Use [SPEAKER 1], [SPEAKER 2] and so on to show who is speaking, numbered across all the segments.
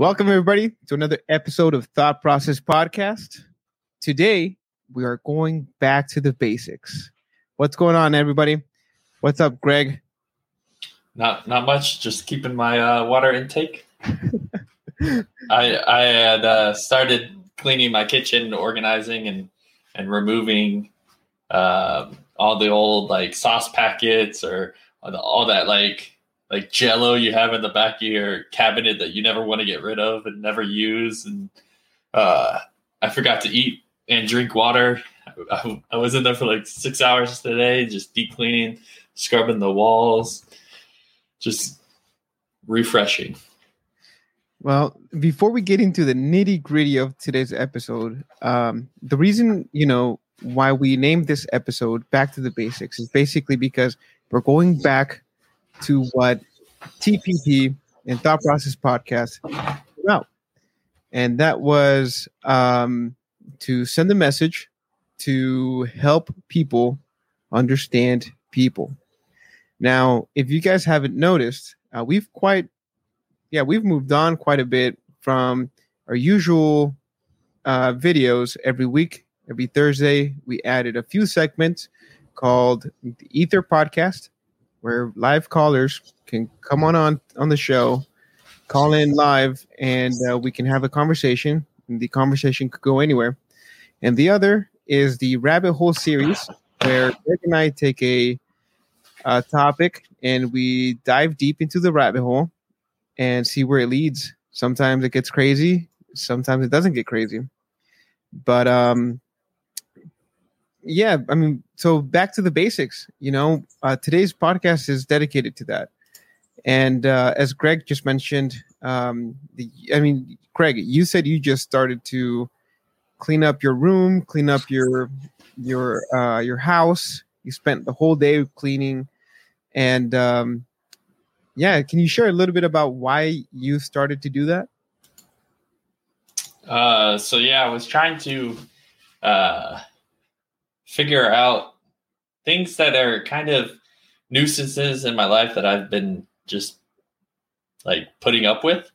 [SPEAKER 1] Welcome, everybody, to another episode of Thought Process Podcast. Today, we are going back to the basics. What's going on, everybody? What's up, Greg?
[SPEAKER 2] Not not much. Just keeping my uh, water intake. I I had uh, started cleaning my kitchen, organizing and and removing um, all the old like sauce packets or all, all that like like jello you have in the back of your cabinet that you never want to get rid of and never use and uh, i forgot to eat and drink water. I, I, was in there for like six hours today just deep cleaning scrubbing the walls just refreshing.
[SPEAKER 1] Well before we get into the nitty gritty of today's episode um, the reason you know why we named this episode back to the basics is basically because we're going back to what TPP and Thought Process Podcast about. And that was um, to send a message to help people understand people. Now, if you guys haven't noticed, uh, we've quite, yeah, we've moved on quite a bit from our usual uh, videos every week. Every Thursday, we added a few segments called the Ether Podcast, where live callers can come on on, on the show, call in live, and uh, we can have a conversation. The conversation could go anywhere. And the other is the Rabbit Hole series, where Greg and I take a, a topic and we dive deep into the rabbit hole and see where it leads. Sometimes it gets crazy, sometimes it doesn't get crazy. But um, yeah, I mean, so back to the basics. You know, uh, today's podcast is dedicated to that. And uh, as Greg just mentioned, um, the, I mean, Greg, you said you just started to clean up your room, clean up your your uh, your house. You spent the whole day cleaning, and um, yeah, can you share a little bit about why you started to do that?
[SPEAKER 2] Uh, so yeah, I was trying to uh, figure out things that are kind of nuisances in my life that I've been just like putting up with.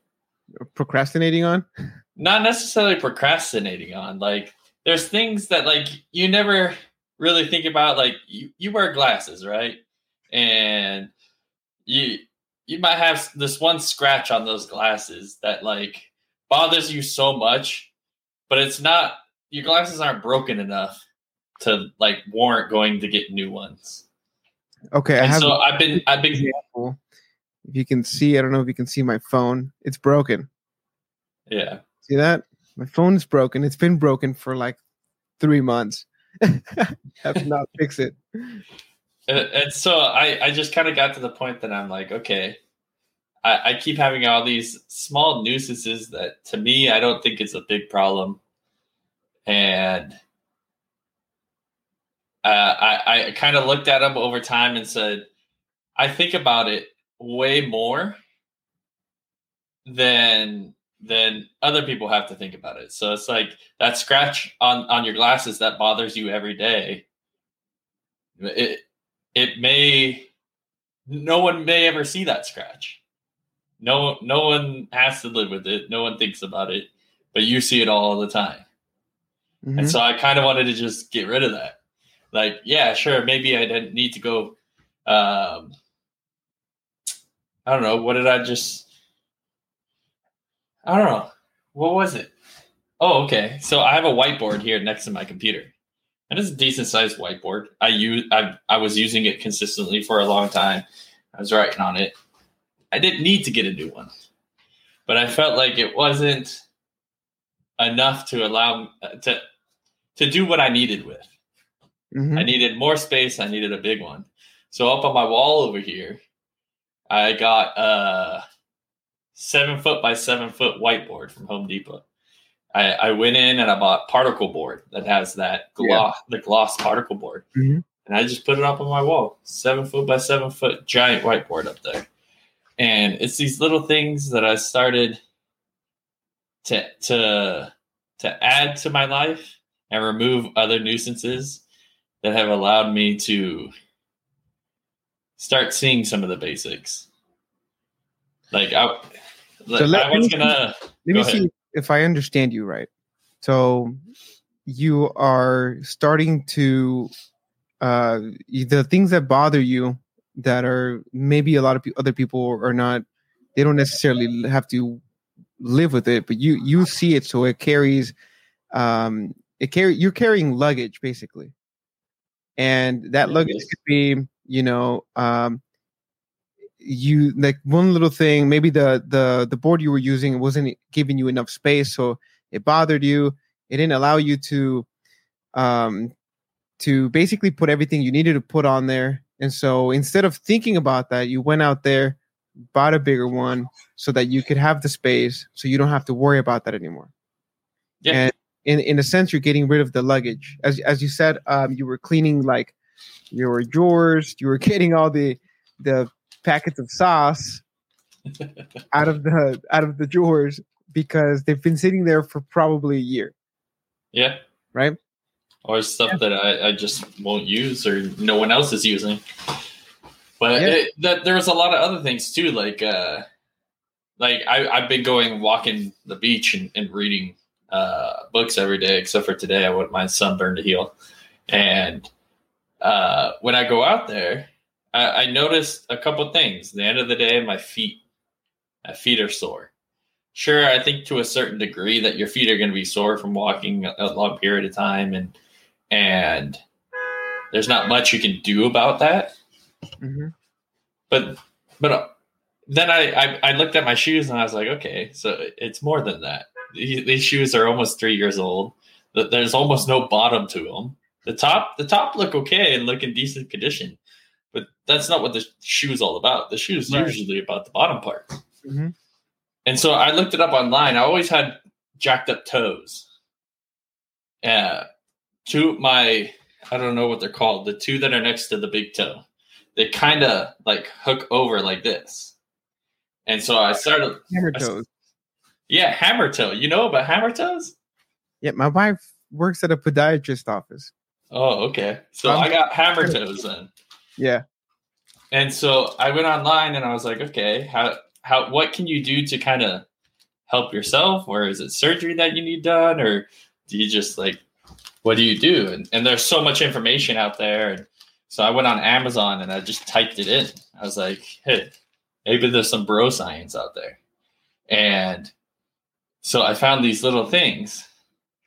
[SPEAKER 1] Procrastinating on?
[SPEAKER 2] Not necessarily procrastinating on. Like there's things that like you never really think about. Like you, you wear glasses, right? And you you might have this one scratch on those glasses that like bothers you so much, but it's not your glasses aren't broken enough to like warrant going to get new ones.
[SPEAKER 1] Okay,
[SPEAKER 2] I have so I've been I've been
[SPEAKER 1] example. If you can see, I don't know if you can see my phone. It's broken.
[SPEAKER 2] Yeah.
[SPEAKER 1] See that? My phone is broken. It's been broken for like three months. have to not fix it.
[SPEAKER 2] And, and so I, I just kind of got to the point that I'm like, okay, I, I keep having all these small nuisances that to me I don't think it's a big problem. And uh, I, I kind of looked at them over time and said, I think about it way more than than other people have to think about it. So it's like that scratch on on your glasses that bothers you every day. It it may no one may ever see that scratch. No no one has to live with it. No one thinks about it, but you see it all the time. Mm-hmm. And so I kind of wanted to just get rid of that like yeah sure maybe i didn't need to go um i don't know what did i just i don't know what was it? Oh okay so i have a whiteboard here next to my computer. And it's a decent sized whiteboard. I use I, I was using it consistently for a long time. I was writing on it. I didn't need to get a new one but i felt like it wasn't enough to allow to to do what i needed with Mm-hmm. I needed more space. I needed a big one. So up on my wall over here, I got a seven foot by seven foot whiteboard from Home Depot. I, I went in and I bought particle board that has that gloss, yeah. the gloss particle board, mm-hmm. and I just put it up on my wall. Seven foot by seven foot giant whiteboard up there, and it's these little things that I started to to to add to my life and remove other nuisances that have allowed me to start seeing some of the basics. Like I, so I was gonna
[SPEAKER 1] let
[SPEAKER 2] Go
[SPEAKER 1] me see
[SPEAKER 2] ahead.
[SPEAKER 1] if I understand you right. So you are starting to uh the things that bother you that are maybe a lot of pe- other people are not they don't necessarily have to live with it but you you see it so it carries um it carry you're carrying luggage basically and that
[SPEAKER 2] Yeah,
[SPEAKER 1] luggage could be you know um you like one little thing maybe the the the board you were using wasn't giving you enough space so it bothered you. It didn't allow you to um to basically put everything you needed to put on there. And so instead of thinking about that you went out there bought a bigger one so that you could have the space so you don't have to worry about that anymore.
[SPEAKER 2] Yeah.
[SPEAKER 1] and in in a sense you're getting rid of the luggage as as you said um you were cleaning like your drawers you were getting all the the packets of sauce out of the out of the drawers because they've been sitting there for probably a year
[SPEAKER 2] Yeah.
[SPEAKER 1] right
[SPEAKER 2] Or stuff that I, I just won't use or no one else is using. But
[SPEAKER 1] Yeah.
[SPEAKER 2] it, that there's a lot of other things too, like uh like I, I've been going walking the beach and, and reading uh books every day, except for today I want my sunburn to heal. And uh when I go out there, I, I noticed a couple things. At the end of the day, my feet my feet are sore. Sure, I think to a certain degree that your feet are going to be sore from walking a a long period of time, and and there's not much you can do about that.
[SPEAKER 1] mm-hmm.
[SPEAKER 2] But but uh, then I, I I looked at my shoes and I was like, okay, so it's more than that. These, shoes are almost three years old. There's almost no bottom to them. The top the top look okay and look in decent condition, but that's not what the shoe is all about. The shoe is
[SPEAKER 1] Right.
[SPEAKER 2] usually about the bottom part.
[SPEAKER 1] Mm-hmm.
[SPEAKER 2] And so I looked it up online. I always had jacked up toes. Yeah. Two my I don't know what they're called. The two that are next to the big toe. They kind of like hook over like this. And so I started
[SPEAKER 1] hammer toes
[SPEAKER 2] yeah, hammer toe. You know about hammer toes?
[SPEAKER 1] yeah my wife works at a podiatrist office
[SPEAKER 2] Oh, okay. So
[SPEAKER 1] Um,
[SPEAKER 2] I got hammer toes then.
[SPEAKER 1] yeah
[SPEAKER 2] And so I went online and I was like, okay, how how what can you do to kind of help yourself, or is it surgery that you need done, or do you just like what do you do? And, and there's so much information out there, and so I went on Amazon and I just typed it in. I was like, hey, maybe there's some bro science out there, and so I found these little things,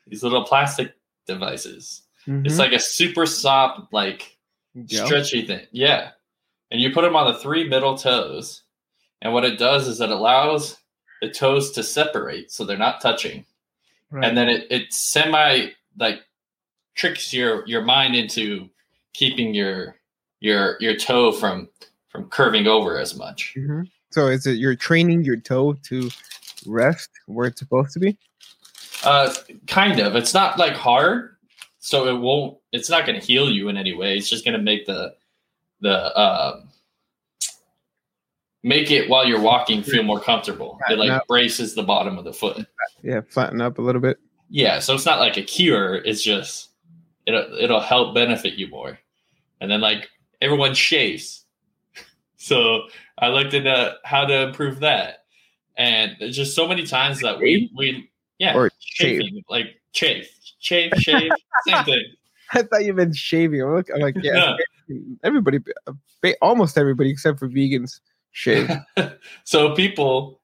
[SPEAKER 2] these little plastic devices. It's
[SPEAKER 1] Mhm.
[SPEAKER 2] like a super soft, like
[SPEAKER 1] Gel.
[SPEAKER 2] stretchy thing. Yeah. And you put them on the three middle toes. And what it does is it allows the toes to separate so they're not touching.
[SPEAKER 1] Right.
[SPEAKER 2] And then it, it semi like tricks your your mind into keeping your your your toe from from curving over as much.
[SPEAKER 1] Mhm. so is it you're training your toe to rest where it's supposed to be
[SPEAKER 2] Uh kind of. It's not like hard, so it won't it's not gonna heal you in any way. It's just gonna make the the um make it while you're walking feel more comfortable. It like
[SPEAKER 1] Now-
[SPEAKER 2] braces the bottom of the foot.
[SPEAKER 1] yeah flatten up a little bit
[SPEAKER 2] Yeah, so it's not like a cure. It's just it'll it'll help benefit you more. And then like everyone shaves, so I looked into how to improve that. And there's just so many times that we we yeah
[SPEAKER 1] Or
[SPEAKER 2] chafing like chafe chafe shave same thing.
[SPEAKER 1] i thought you meant shaving. I'm like, I'm like yeah
[SPEAKER 2] No.
[SPEAKER 1] everybody almost everybody except for vegans shave.
[SPEAKER 2] So people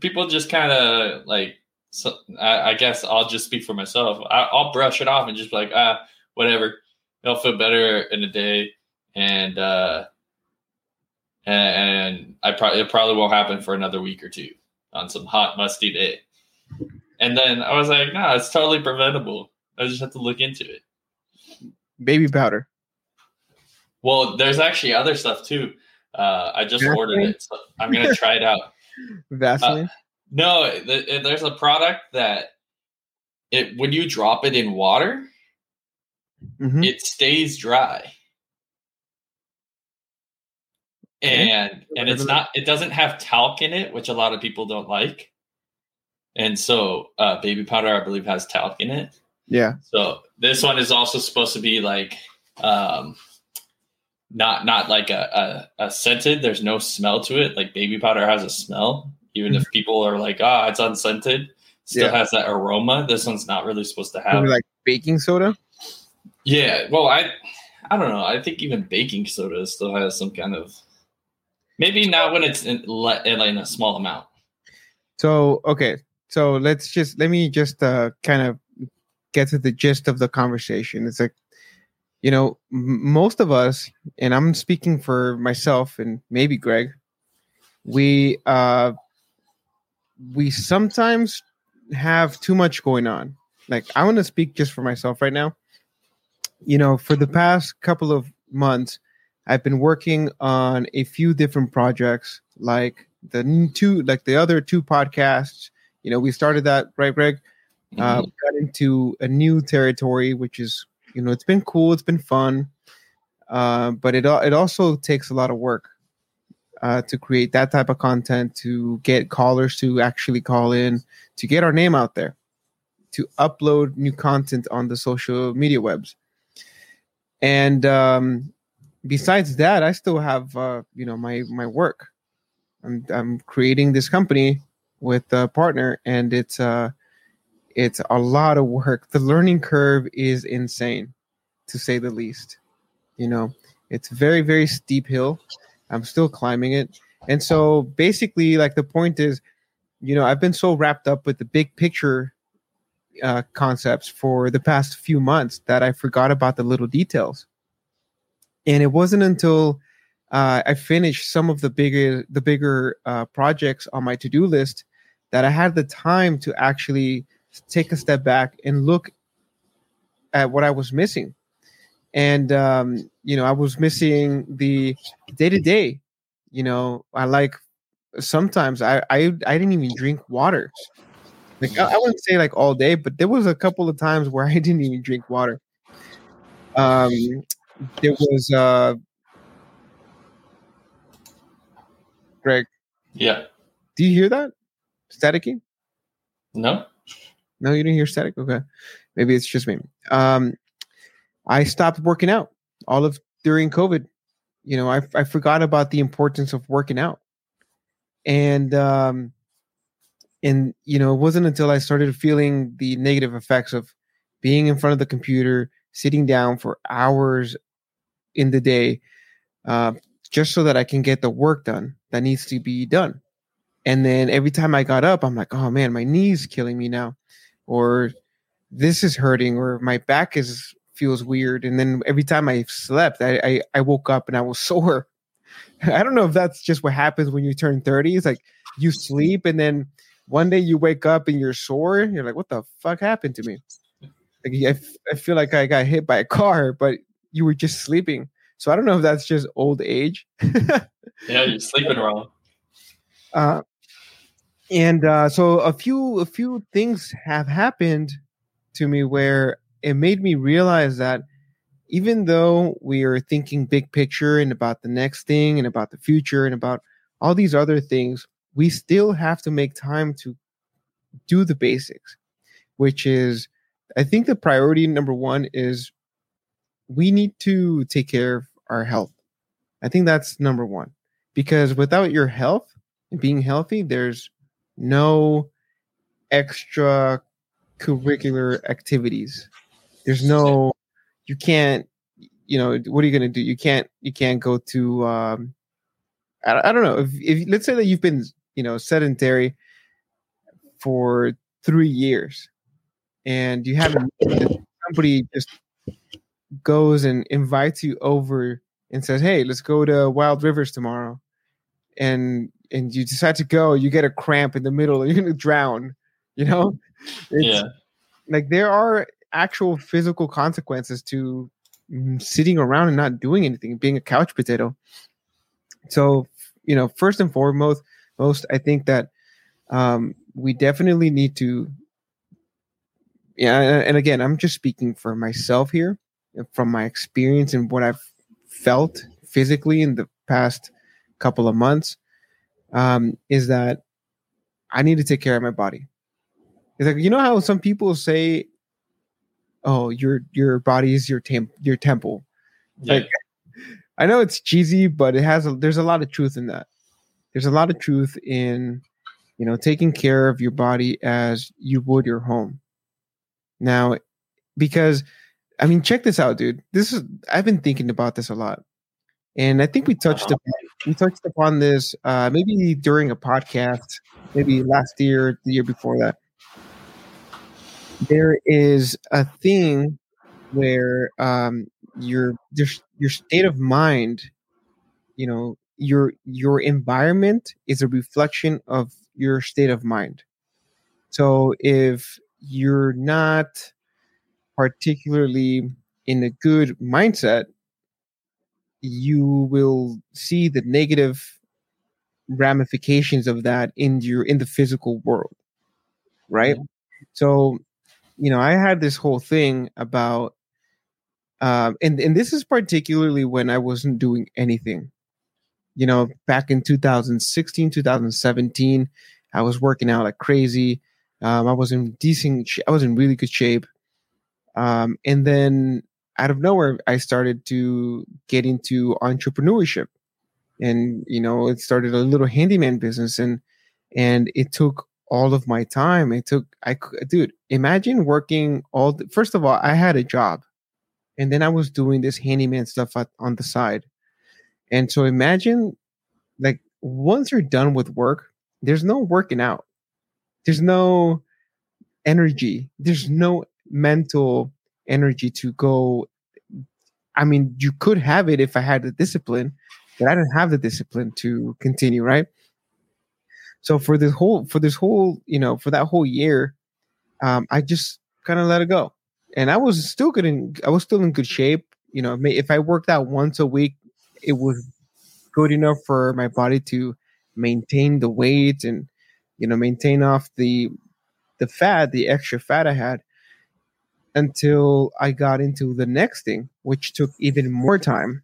[SPEAKER 2] people just kind of like so I, I guess i'll just speak for myself. I, i'll brush it off and just be like ah whatever. It'll feel better in a day. And uh and i probably it probably won't happen for another week or two on some hot musty day. And then i was like no it's totally preventable. I just have to look into it.
[SPEAKER 1] Baby powder.
[SPEAKER 2] Well there's actually other stuff too. Uh i just
[SPEAKER 1] Vaseline?
[SPEAKER 2] ordered it so i'm gonna try it out.
[SPEAKER 1] Vaseline?
[SPEAKER 2] No, th- there's a product that it when you drop it in water,
[SPEAKER 1] Mhm.
[SPEAKER 2] it stays dry. And and it's not it doesn't have talc in it, which a lot of people don't like. And so uh baby powder I believe has talc in it.
[SPEAKER 1] yeah
[SPEAKER 2] So this one is also supposed to be like um not not like a, a, a scented. There's no smell to it. Like baby powder has a smell, even if people are like, ah, it's unscented. still
[SPEAKER 1] Yeah.
[SPEAKER 2] has that aroma. This one's not really supposed to have.
[SPEAKER 1] Maybe like baking soda.
[SPEAKER 2] Yeah, well, I I don't know. I think even baking soda still has some kind of maybe not when it's in, in a small amount.
[SPEAKER 1] So okay, so let's just let me just uh, kind of get to the gist of the conversation. It's like, you know, m- most of us, and I'm speaking for myself and maybe Greg, we uh, we sometimes have too much going on. Like I want to speak just for myself right now. You know, for the past couple of months, I've been working on a few different projects, like the two, like the other two podcasts. You know, we started that, right, Greg? Uh, we got into a new territory, which is, you know, it's been cool, it's been fun, uh, but it it also takes a lot of work uh, to create that type of content, to get callers to actually call in, to get our name out there, to upload new content on the social media webs, and um, besides that, I still have, uh, you know, my my work. I'm I'm creating this company with a partner, and it's uh it's a lot of work. The learning curve is insane, to say the least. You know, it's very very steep hill. I'm still climbing it, and so basically, like the point is, you know, I've been so wrapped up with the big picture uh, concepts for the past few months that I forgot about the little details. And it wasn't until uh, I finished some of the bigger the bigger uh, projects on my to do list that I had the time to actually take a step back and look at what I was missing. And um, you know, I was missing the day to day. You know, I like sometimes I, I I didn't even drink water. Like I, I wouldn't say like all day, but there was a couple of times where I didn't even drink water. Um, there was uh, Greg.
[SPEAKER 2] Yeah.
[SPEAKER 1] Do you hear that? Staticky?
[SPEAKER 2] No.
[SPEAKER 1] No, you didn't hear static. Okay, maybe it's just me. Um, I stopped working out all of during COVID. You know, I I forgot about the importance of working out, and um, and you know, it wasn't until I started feeling the negative effects of being in front of the computer, sitting down for hours in the day, uh, just so that I can get the work done that needs to be done. And then every time I got up, I'm like, oh man, my knee's killing me now, or this is hurting, or my back is feels weird. And then every time I slept, I I, I woke up and I was sore. I don't know if that's just what happens when you turn 30. It's like you sleep and then one day you wake up and you're sore. You're like, what the fuck happened to me? Like I, I feel like I got hit by a car, but you were just sleeping. So I don't know if that's just old age.
[SPEAKER 2] Yeah, you're sleeping wrong.
[SPEAKER 1] uh, and uh, so a few a few things have happened to me where it made me realize that even though we are thinking big picture and about the next thing and about the future and about all these other things, we still have to make time to do the basics, which is, I think the priority number one is we need to take care of our health. I think that's number one because without your health being healthy, there's no extra curricular activities. There's no, you can't, you know, what are you going to do? You can't, you can't go to, um, I, I don't know. If, if let's say that you've been, you know, sedentary for three years and you haven't, somebody just goes and invites you over and says, "Hey, let's go to Wild Rivers tomorrow," and and you decide to go, you get a cramp in the middle, you're gonna drown. You know, it's,
[SPEAKER 2] Yeah.
[SPEAKER 1] like there are actual physical consequences to mm, sitting around and not doing anything, being a couch potato. So, you know, first and foremost, most I think that um, we definitely need to. Yeah, and and again, I'm just speaking for myself here, from my experience and what I've felt physically in the past couple of months. Um, is that I need to take care of my body. It's like you know how some people say, "Oh, your your body is your temp your temple."
[SPEAKER 2] Yeah.
[SPEAKER 1] Like, I know it's cheesy, but it has a, there's a lot of truth in that. There's a lot of truth in you know, taking care of your body as you would your home. Now, because I mean, check this out, dude. This is I've been thinking about this a lot, and I think we touched upon, we touched upon this uh, maybe during a podcast, maybe last year, the year before that. There is a thing where um, your your state of mind, you know, your your environment is a reflection of your state of mind. So if you're not particularly in a good mindset, you will see the negative ramifications of that in your in the physical world. Right? So, you know, I had this whole thing about um and, and this is particularly when I wasn't doing anything you know, back in 2016, 2017, I was working out like crazy. Um, I was in decent, I was in really good shape. Um, and then out of nowhere, I started to get into entrepreneurship, and you know, it started a little handyman business, and and it took all of my time. It took, I, dude, imagine working all. The, first of all, I had a job, and then I was doing this handyman stuff at, on the side and so imagine like once you're done with work, there's no working out. There's no energy. There's no mental energy to go. I mean, you could have it if I had the discipline, but I didn't have the discipline to continue, right? So for this whole for this whole, you know, for that whole year, um, I just kind of let it go. And I was still in I was still in good shape. You know, if I worked out once a week, it was good enough for my body to maintain the weight and you know maintain off the the fat the extra fat i had until i got into the next thing which took even more time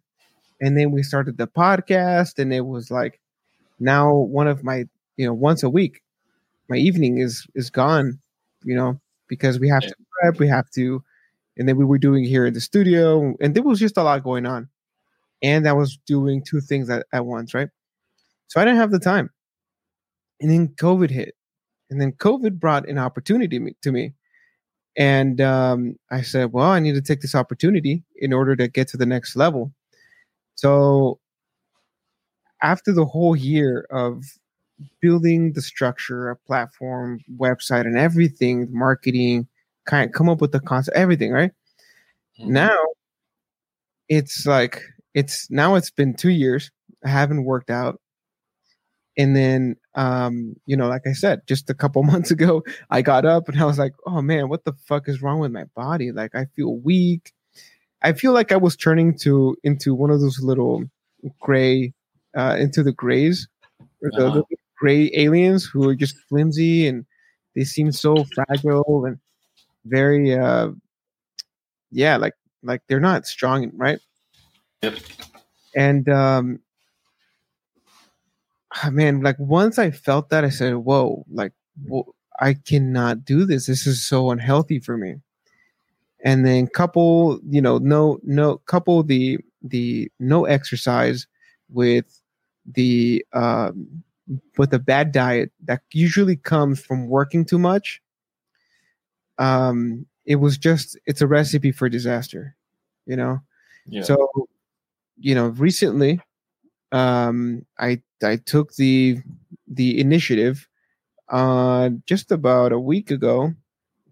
[SPEAKER 1] and then we started the podcast and it was like now one of my you know once a week my evening is is gone you know because we have yeah. to prep we have to and then we were doing here in the studio and there was just a lot going on and I was doing two things at, at once, right? So I didn't have the time. And then COVID hit. And then COVID brought an opportunity to me. And um, I said, well, I need to take this opportunity in order to get to the next level. So after the whole year of building the structure, a platform, website, and everything, marketing, kind of come up with the concept, everything, right? Mm-hmm. Now it's like it's now it's been two years. I haven't worked out. And then, um, you know, like I said, just a couple months ago, I got up and I was like, oh man, what the fuck is wrong with my body? Like, I feel weak. I feel like I was turning to into one of those little gray, uh, into the grays, or the, uh-huh. the gray aliens who are just flimsy and they seem so fragile and very, uh, yeah, like like they're not strong, right?
[SPEAKER 2] Yep.
[SPEAKER 1] And um ah, man, like once I felt that, I said, "Whoa! Like, whoa, I cannot do this. This is so unhealthy for me." And then couple, you know, no, no, couple the the no exercise with the um with a bad diet that usually comes from working too much. Um, it was just it's a recipe for disaster, you know. Yeah. So you know, recently, um, I I took the the initiative uh, just about a week ago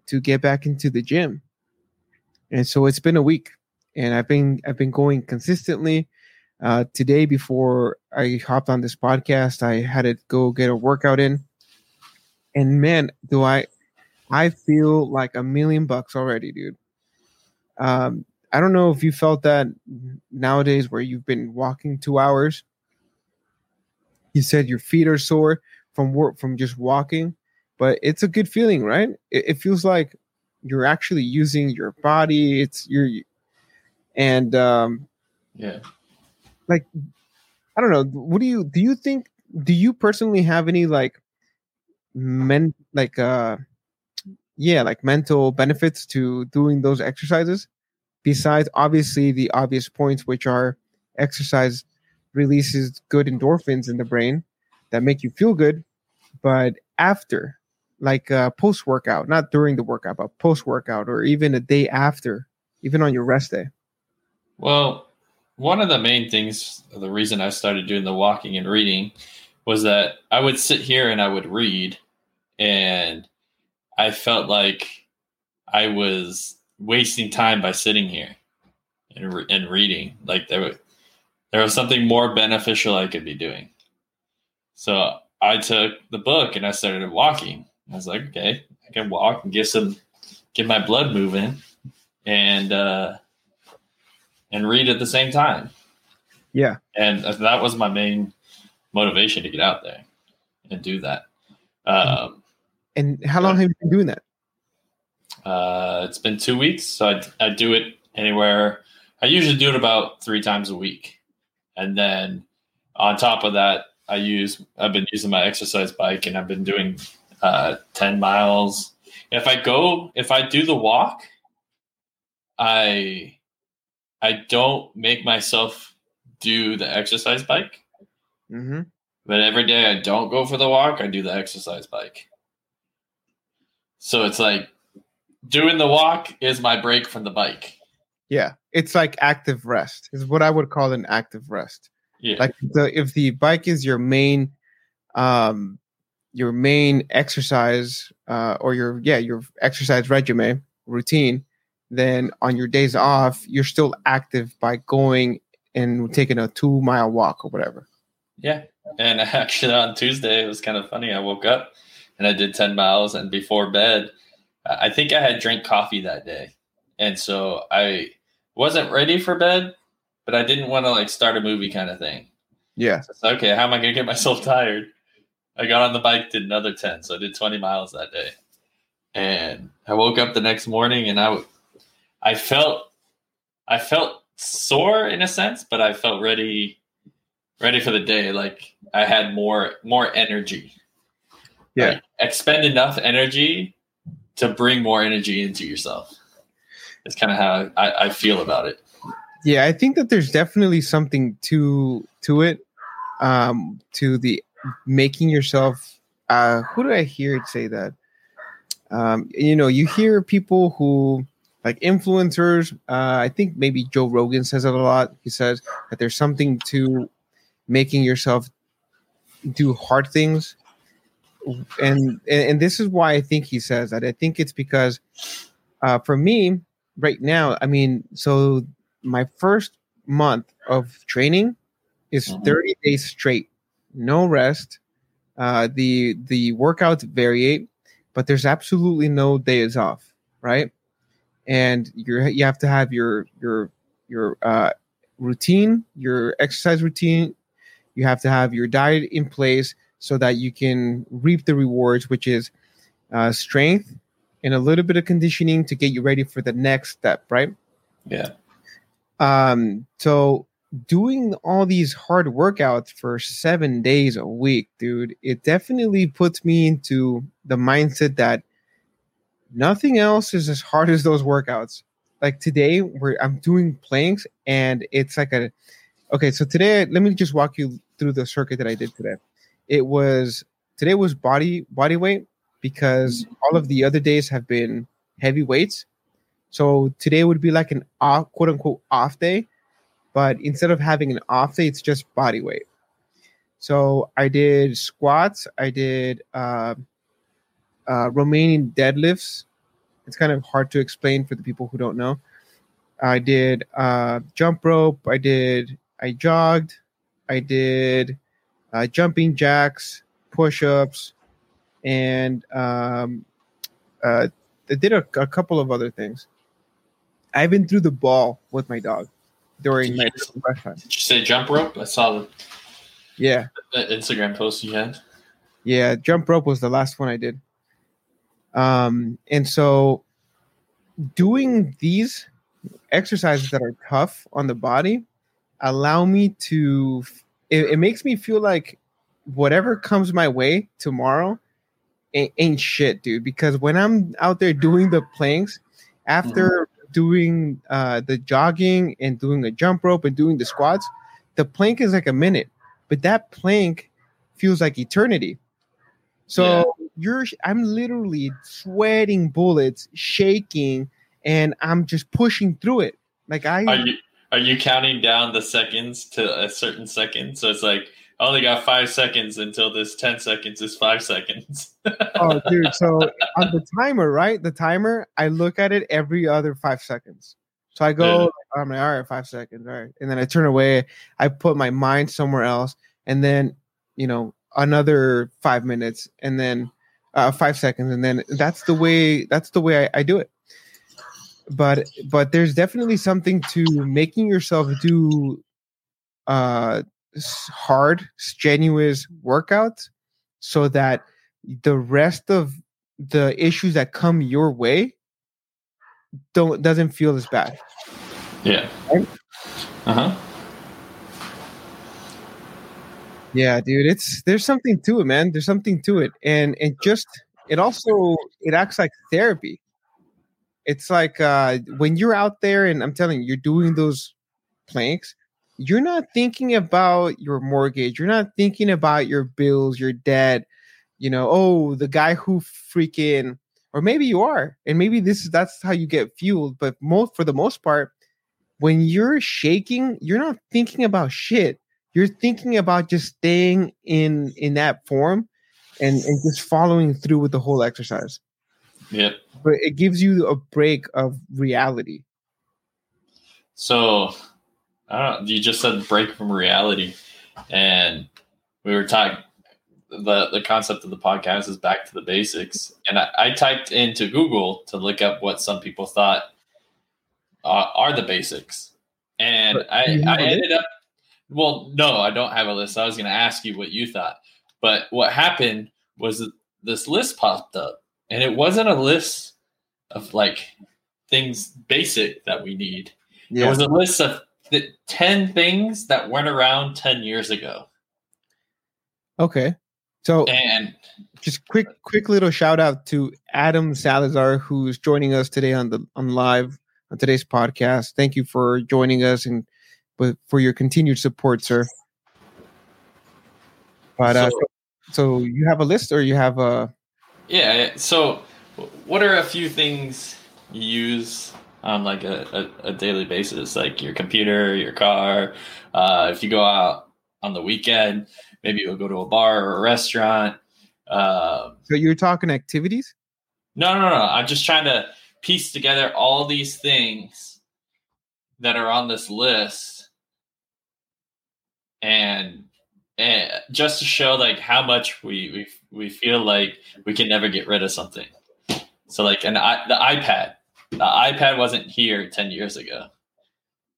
[SPEAKER 1] to get back into the gym, and so it's been a week, and I've been I've been going consistently. Uh, today, before I hopped on this podcast, I had to go get a workout in, and man, do I I feel like a million bucks already, dude. Um, I don't know if you felt that nowadays where you've been walking two hours. You said your feet are sore from work from just walking, but it's a good feeling, right? It, it feels like you're actually using your body. It's your and um
[SPEAKER 2] yeah.
[SPEAKER 1] Like I don't know, what do you do you think do you personally have any like men like uh yeah, like mental benefits to doing those exercises? besides obviously the obvious points, which are exercise releases good endorphins in the brain that make you feel good. but after, like uh, post workout, not during the workout, but post workout, or even a day after, even on your rest day?
[SPEAKER 2] Well, one of the main things, the reason I started doing the walking and reading was that I would sit here and I would read, and I felt like I was wasting time by sitting here and, re- and reading. Like there, there was something more beneficial I could be doing. So I took the book and I started walking. I was like, okay, I can walk and get some, get my blood moving, and uh, and read at the same time.
[SPEAKER 1] Yeah,
[SPEAKER 2] and that was my main motivation to get out there and do that. Um,
[SPEAKER 1] and how long have you been doing that?
[SPEAKER 2] Uh, it's been two weeks, so I, I do it anywhere. I usually do it about three times a week, and then on top of that, I use I've been using my exercise bike, and I've been doing uh, ten miles. If I go, if I do the walk, I I don't make myself do the exercise bike.
[SPEAKER 1] Mm-hmm.
[SPEAKER 2] But every day I don't go for the walk, I do the exercise bike. So it's like doing the walk is my break from the bike.
[SPEAKER 1] Yeah, it's like active rest. Is what I would call an active rest.
[SPEAKER 2] Yeah.
[SPEAKER 1] Like the if the bike is your main um your main exercise uh or your yeah, your exercise regimen routine, then on your days off, you're still active by going and taking a 2 mile walk or whatever.
[SPEAKER 2] Yeah. And actually on Tuesday it was kind of funny. I woke up and I did 10 miles and before bed I think I had drank coffee that day. And so I wasn't ready for bed, but I didn't want to like start a movie kind of thing.
[SPEAKER 1] Yeah.
[SPEAKER 2] So okay, how am I going to get myself tired? I got on the bike, did another 10. So I did 20 miles that day. And I woke up the next morning and I, I felt, I felt sore in a sense, but I felt ready, ready for the day. Like I had more, more energy.
[SPEAKER 1] Yeah.
[SPEAKER 2] Like, expend enough energy to bring more energy into yourself. It's kind of how I, I feel about it.
[SPEAKER 1] Yeah, I think that there's definitely something to to it, um, to the making yourself. Uh, who do I hear say that? Um, you know, you hear people who like influencers. Uh, I think maybe Joe Rogan says it a lot. He says that there's something to making yourself do hard things and and this is why I think he says that. I think it's because uh, for me right now, I mean, so my first month of training is
[SPEAKER 2] Mhm.
[SPEAKER 1] 30 days straight, no rest. Uh, the the workouts vary, but there's absolutely no days off, right? And you're you have to have your your your uh, routine, your exercise routine. You have to have your diet in place so that you can reap the rewards, which is uh, strength and a little bit of conditioning to get you ready for the next step, right?
[SPEAKER 2] Yeah.
[SPEAKER 1] Um, so doing all these hard workouts for seven days a week, dude, it definitely puts me into the mindset that nothing else is as hard as those workouts. Like today, where I'm doing planks, and it's like a okay. So today, let me just walk you through the circuit that I did today. It was today was body body weight because all of the other days have been heavy weights. So today would be like an off, quote unquote off day, but instead of having an off day, it's just body weight. So I did squats, I did uh, uh, Romanian deadlifts. It's kind of hard to explain for the people who don't know. I did uh, jump rope. I did. I jogged. I did uh, jumping jacks, push-ups, and um, uh, I did a, a couple of other things. I even threw the ball with my dog during my rest time.
[SPEAKER 2] Did you say jump rope? I saw the,
[SPEAKER 1] Yeah,
[SPEAKER 2] the Instagram post you had.
[SPEAKER 1] yeah. Jump rope was the last one I did. Um, and so doing these exercises that are tough on the body allow me to. It, it makes me feel like whatever comes my way tomorrow ain't, ain't shit, dude. Because when I'm out there doing the planks, after doing uh, the jogging and doing a jump rope and doing the squats, the plank is like a minute, but that plank feels like eternity. So you're I'm literally sweating bullets, shaking, and I'm just pushing through it. Like I
[SPEAKER 2] Are you are you counting down the seconds to a certain second? So it's like I only got five seconds until this ten seconds is five seconds.
[SPEAKER 1] oh dude, so on the timer, right? The timer, I look at it every other five seconds. So I go, I'm like, all right, five seconds, all right, and then I turn away. I put my mind somewhere else, and then you know another five minutes, and then uh, five seconds, and then that's the way. That's the way I, I do it. But but there's definitely something to making yourself do uh hard, strenuous workouts, so that the rest of the issues that come your way don't doesn't feel as bad.
[SPEAKER 2] yeah.
[SPEAKER 1] Right?
[SPEAKER 2] Uh huh.
[SPEAKER 1] Yeah, dude, it's there's something to it, man. There's something to it, and and just it also it acts like therapy. It's like uh when you're out there, and I'm telling you, you're doing those planks. You're not thinking about your mortgage. You're not thinking about your bills, your debt. You know, oh, the guy who freaking, or maybe you are, and maybe this is that's how you get fueled. But most for the most part, when you're shaking, you're not thinking about shit you're thinking about just staying in in that form and and just following through with the whole exercise
[SPEAKER 2] Yep.
[SPEAKER 1] but it gives you a break of reality
[SPEAKER 2] So I don't know. You just said break from reality, and we were talking. the The concept of the podcast is back to the basics, and I, I typed into Google to look up what some people thought uh, are the basics, and I,
[SPEAKER 1] do you have
[SPEAKER 2] I ended up. Well, no, I don't have a list. I was going to ask you what you thought, but what happened was that this list popped up, and it wasn't a list of like things basic that we need. It was a list of the 10 things that went around 10 years ago.
[SPEAKER 1] okay. So
[SPEAKER 2] And
[SPEAKER 1] just quick quick little shout out to adam salazar who's joining us today on the on live on today's podcast. Thank you for joining us and but for your continued support sir. But uh,
[SPEAKER 2] So-
[SPEAKER 1] you have a list or you have a
[SPEAKER 2] yeah, so what are a few things you use on like a, a, a daily basis, like your computer, your car? Uh, if you go out on the weekend, maybe you'll go to a bar or a restaurant. Um,
[SPEAKER 1] so you're talking activities
[SPEAKER 2] No, no, no. I'm just trying to piece together all these things that are on this list, and, and just to show like how much we we we feel like we can never get rid of something. So like an i the iPad, the iPad wasn't here ten years ago.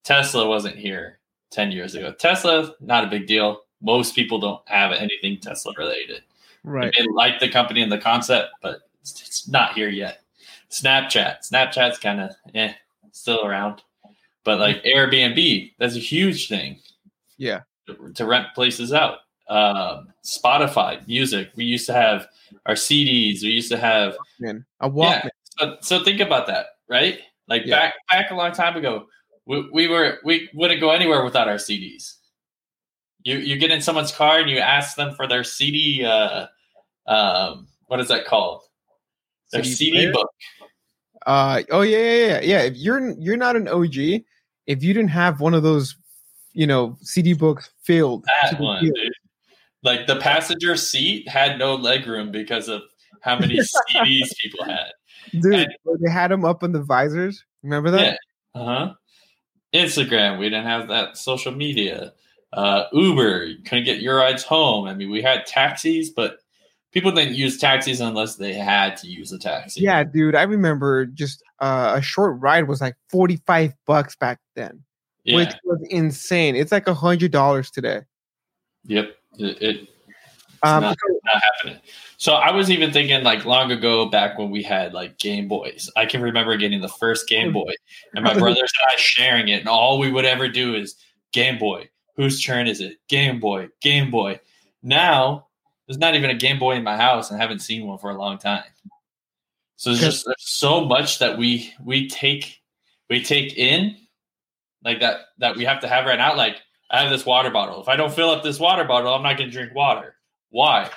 [SPEAKER 2] Tesla wasn't here ten years ago. Tesla, not a big deal. Most people don't have anything Tesla related.
[SPEAKER 1] right
[SPEAKER 2] They like the company and the concept, but it's, it's not here yet. Snapchat, Snapchat's kind of eh, still around, but like Airbnb, that's a huge thing
[SPEAKER 1] yeah
[SPEAKER 2] to, to rent places out. Um, Spotify, music. We used to have our CDs. We used to have
[SPEAKER 1] man a walkman
[SPEAKER 2] so, so think about that, right? Like
[SPEAKER 1] Yeah.
[SPEAKER 2] back back a long time ago, we, we were we wouldn't go anywhere without our CDs. You you get in someone's car and you ask them for their CD. Uh, um, what is that called? Their
[SPEAKER 1] CD
[SPEAKER 2] CD, book.
[SPEAKER 1] Uh oh yeah yeah yeah yeah. If you're you're not an OG, if you didn't have one of those, you know, CD books filled,
[SPEAKER 2] That one,
[SPEAKER 1] hilt-
[SPEAKER 2] dude. Like the passenger seat had no leg room because of how many CDs people had.
[SPEAKER 1] Dude,
[SPEAKER 2] and-
[SPEAKER 1] they had them up on the visors. Remember that?
[SPEAKER 2] Yeah. Uh huh. Instagram, we didn't have that social media. Uh, Uber, you couldn't get your rides home. I mean, we had taxis, but people didn't use taxis unless they had to use a taxi.
[SPEAKER 1] Yeah, dude. I remember just uh, a short ride was like forty five bucks back then,
[SPEAKER 2] Yeah.
[SPEAKER 1] which was insane. It's like a hundred dollars today.
[SPEAKER 2] yep. It, it,
[SPEAKER 1] Um,
[SPEAKER 2] not- not happening. So I was even thinking like long ago back when we had like Game Boys. I can remember getting the first Game mm. Boy and my brothers and I sharing it, and all we would ever do is Game Boy. Whose turn is it? Game Boy, Game Boy. Now there's not even a Game Boy in my house, and I haven't seen one for a long time. So there's just there's so much that we we take we take in like that that we have to have right now. Like I have this water bottle. If I don't fill up this water bottle, I'm not going to drink water. Why?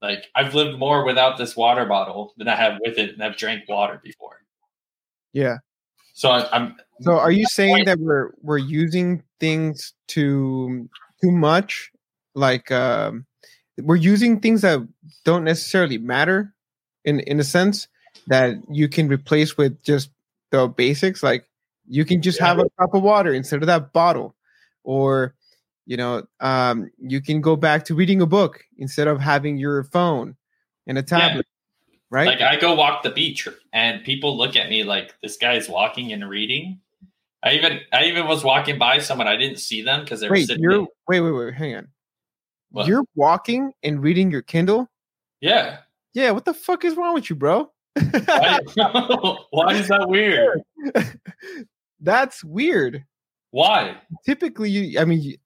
[SPEAKER 2] Like I've lived more without this water bottle than I have with it, and I've drank water before.
[SPEAKER 1] Yeah.
[SPEAKER 2] So I, I'm.
[SPEAKER 1] So are you saying that we're we're using things too too much? Like um we're using things that don't necessarily matter in in a sense that you can replace with just the basics like you can just
[SPEAKER 2] Yeah.
[SPEAKER 1] have a cup of water instead of that bottle or you know um you can go back to reading a book instead of having your phone and a tablet right
[SPEAKER 2] Like I go walk the beach, and people look at me like this guy's walking and reading. I even I even was walking by someone I didn't see them because they were
[SPEAKER 1] wait
[SPEAKER 2] sitting.
[SPEAKER 1] you're
[SPEAKER 2] in-
[SPEAKER 1] wait wait wait hang on
[SPEAKER 2] What?
[SPEAKER 1] you're walking and reading your kindle
[SPEAKER 2] yeah.
[SPEAKER 1] yeah what the fuck is wrong with you bro
[SPEAKER 2] Why, why is that weird?
[SPEAKER 1] that's weird
[SPEAKER 2] Why?
[SPEAKER 1] typically you i mean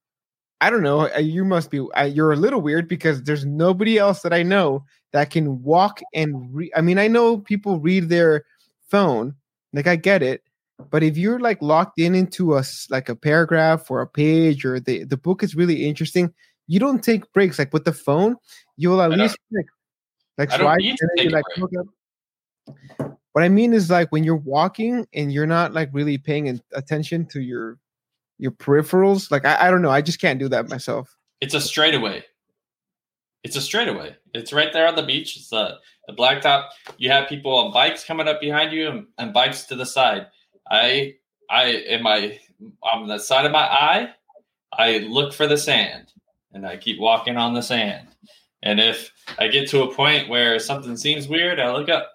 [SPEAKER 1] i don't know uh, you must be uh, you're a little weird because there's nobody else that i know that can walk and read i mean i know people read their phone like i get it but if you're like locked in into a like a paragraph or a page or the the book is really interesting you don't take breaks like with the phone you'll at
[SPEAKER 2] I
[SPEAKER 1] least like like
[SPEAKER 2] I don't
[SPEAKER 1] swipe and you like look up what I mean is like when you're walking and you're not like really paying attention to your your peripherals. Like I, I don't know, I just can't do that myself.
[SPEAKER 2] It's a straightaway. It's a straightaway. It's right there on the beach. It's the the blacktop. You have people on bikes coming up behind you and, and bikes to the side. I I in my on the side of my eye, I look for the sand and I keep walking on the sand. And if I get to a point where something seems weird, I look up.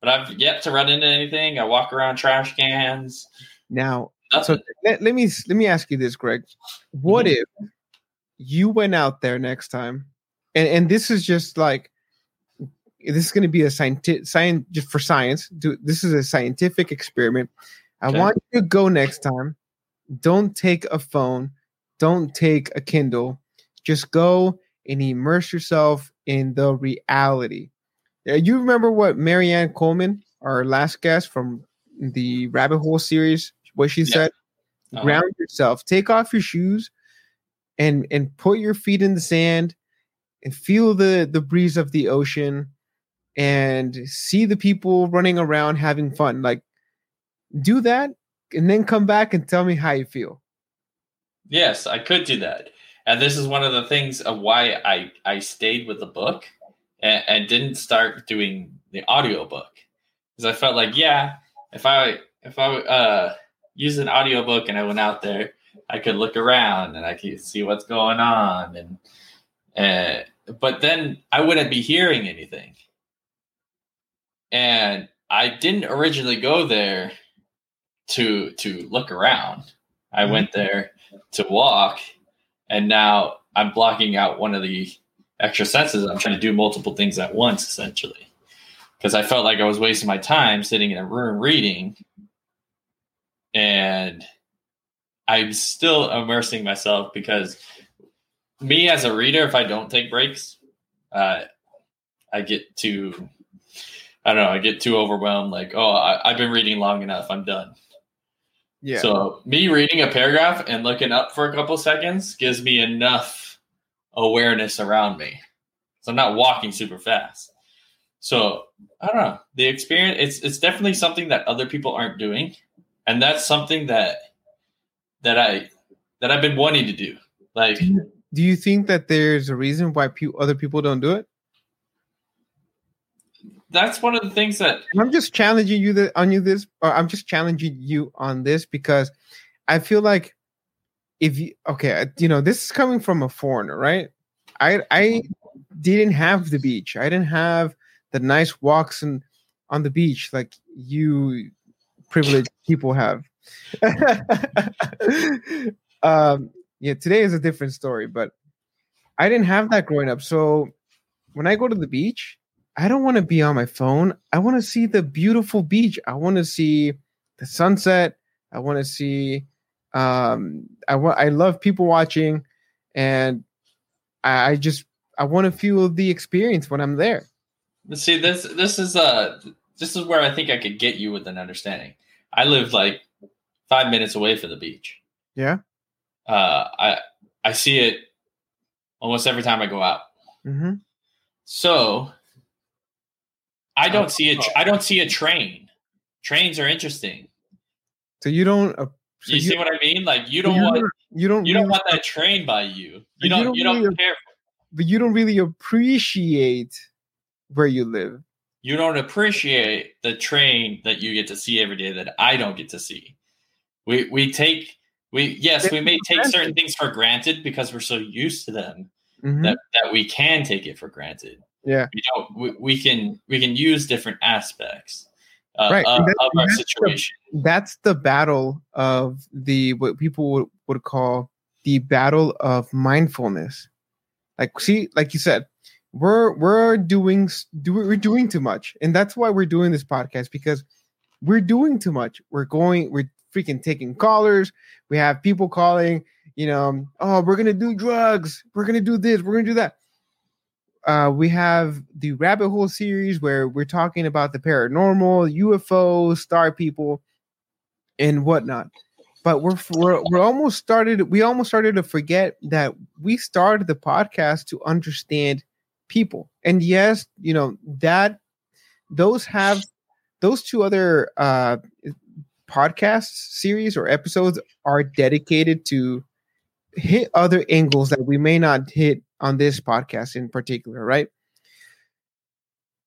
[SPEAKER 2] But I've yet to run into anything. I walk around trash cans.
[SPEAKER 1] Now,
[SPEAKER 2] Nothing.
[SPEAKER 1] so let, let me let me ask you this, Greg. What
[SPEAKER 2] Mhm.
[SPEAKER 1] if you went out there next time, and and this is just like this is going to be a scientific science just for science. Do this is a scientific experiment. I
[SPEAKER 2] Okay.
[SPEAKER 1] want you to go next time. Don't take a phone. Don't take a Kindle. Just go and immerse yourself in the reality. You remember what Marianne Coleman, our last guest from the Rabbit Hole series, what she
[SPEAKER 2] Yeah.
[SPEAKER 1] said?
[SPEAKER 2] Uh-huh.
[SPEAKER 1] Ground yourself. Take off your shoes and and put your feet in the sand and feel the the breeze of the ocean and see the people running around having fun. Like do that and then come back and tell me how you feel.
[SPEAKER 2] Yes, I could do that. And this is one of the things of why I, I stayed with the book and, and didn't start doing the audiobook. Because I felt like, yeah, if I if I uh used an audiobook and I went out there, I could look around and I could see what's going on and uh, but then I wouldn't be hearing anything. And I didn't originally go there to to look around. I
[SPEAKER 1] Mhm.
[SPEAKER 2] went there to walk and now i'm blocking out one of the extra senses i'm trying to do multiple things at once essentially because i felt like i was wasting my time sitting in a room reading and i'm still immersing myself because me as a reader if i don't take breaks uh, i get too i don't know i get too overwhelmed like oh I, i've been reading long enough i'm done
[SPEAKER 1] Yeah.
[SPEAKER 2] so me reading a paragraph and looking up for a couple seconds gives me enough awareness around me. So I'm not walking super fast. So I don't know. The experience it's it's definitely something that other people aren't doing. And that's something that that I that I've been wanting to do. Like
[SPEAKER 1] do you think that there's a reason why pe- other people don't do it?
[SPEAKER 2] that's one of the things that
[SPEAKER 1] I'm just challenging you that on you this, or I'm just challenging you on this because I feel like if you okay, you know, this is coming from a foreigner, right? I I didn't have the beach. I didn't have the nice walks and on the beach like you privileged people have. um yeah, today is a different story, but I didn't have that growing up. So when I go to the beach, I don't want to be on my phone. I want to see the beautiful beach. I want to see the sunset. I want to see um I want I love people watching and I, I just I want to feel the experience when I'm there.
[SPEAKER 2] see this this is uh this is where I think I could get you with an understanding. I live like five minutes away from the beach.
[SPEAKER 1] Yeah.
[SPEAKER 2] Uh I I see it almost every time I go out.
[SPEAKER 1] hmm
[SPEAKER 2] So I don't see a tr- I don't see a train. Trains are interesting.
[SPEAKER 1] So you don't. Uh, so
[SPEAKER 2] you, see what I mean? Like you don't want
[SPEAKER 1] you don't
[SPEAKER 2] you don't
[SPEAKER 1] really-
[SPEAKER 2] want that train by you. You
[SPEAKER 1] you
[SPEAKER 2] don't
[SPEAKER 1] don't
[SPEAKER 2] you don't
[SPEAKER 1] really-
[SPEAKER 2] care.
[SPEAKER 1] but you don't really appreciate where you live.
[SPEAKER 2] You don't appreciate the train that you get to see every day that I don't get to see. We we take we yes we may take certain things for granted because we're so used to them
[SPEAKER 1] Mhm.
[SPEAKER 2] that, that we can take it for granted.
[SPEAKER 1] Yeah.
[SPEAKER 2] We don't. We, we can we can use different aspects uh,
[SPEAKER 1] Right,
[SPEAKER 2] of,
[SPEAKER 1] that-
[SPEAKER 2] of our
[SPEAKER 1] that's the-
[SPEAKER 2] situation.
[SPEAKER 1] That's the battle of the what people would, would call the battle of mindfulness. Like, see, like you said, we're we're doing do we're doing too much, and that's why we're doing this podcast because we're doing too much. We're going, we're freaking taking callers. We have people calling. You know, oh, we're gonna do drugs. We're gonna do this. We're gonna do that. Uh, we have the rabbit hole series where we're talking about the paranormal, UFOs, star people, and whatnot. But we're we're we're almost started. We almost started to forget that we started the podcast to understand people. And yes, you know that those have those two other uh podcast series or episodes are dedicated to hit other angles that we may not hit on this podcast in particular, right?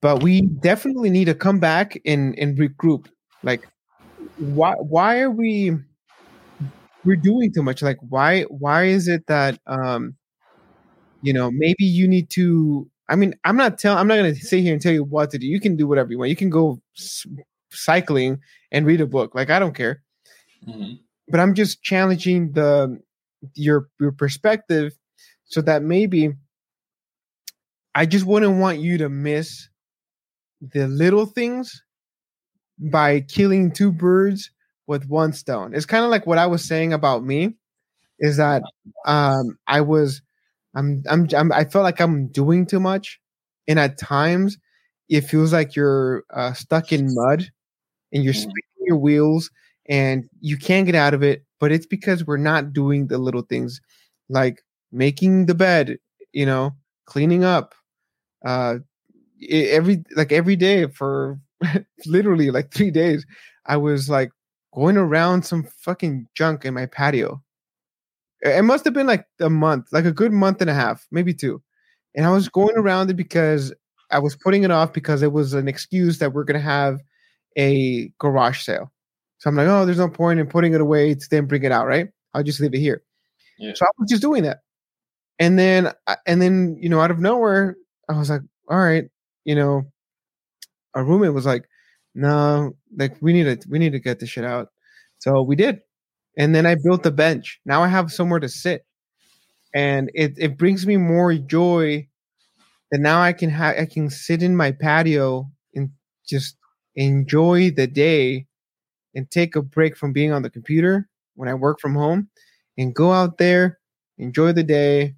[SPEAKER 1] But we definitely need to come back and and regroup. Like, why why are we we're doing too much? Like, why why is it that um you know maybe you need to? I mean, I'm not telling. I'm not gonna sit here and tell you what to do. You can do whatever you want. You can go s- cycling and read a book. Like, I don't care
[SPEAKER 2] Mhm.
[SPEAKER 1] but I'm just challenging the your your perspective so that maybe I just wouldn't want you to miss the little things by killing two birds with one stone. It's kind of like what I was saying about me is that um I was I'm, I'm I'm I felt like I'm doing too much and at times it feels like you're uh, stuck in mud and you're
[SPEAKER 2] Mhm.
[SPEAKER 1] spinning your wheels and you can't get out of it but it's because we're not doing the little things like making the bed you know cleaning up uh every like every day for literally like 3 days i was like going around some fucking junk in my patio it must have been like a month like a good month and a half maybe two and i was going around it because i was putting it off because it was an excuse that we're going to have a garage sale so I'm like, oh, there's no point in putting it away to then bring it out, right? I'll just leave it here.
[SPEAKER 2] Yeah.
[SPEAKER 1] So I was just doing that, and then and then you know, out of nowhere, I was like, all right, you know, our roommate was like, no, like we need to we need to get this shit out. So we did, and then I built a bench. Now I have somewhere to sit, and it it brings me more joy that now I can have I can sit in my patio and just enjoy the day and take a break from being on the computer when I work from home and go out there, enjoy the day,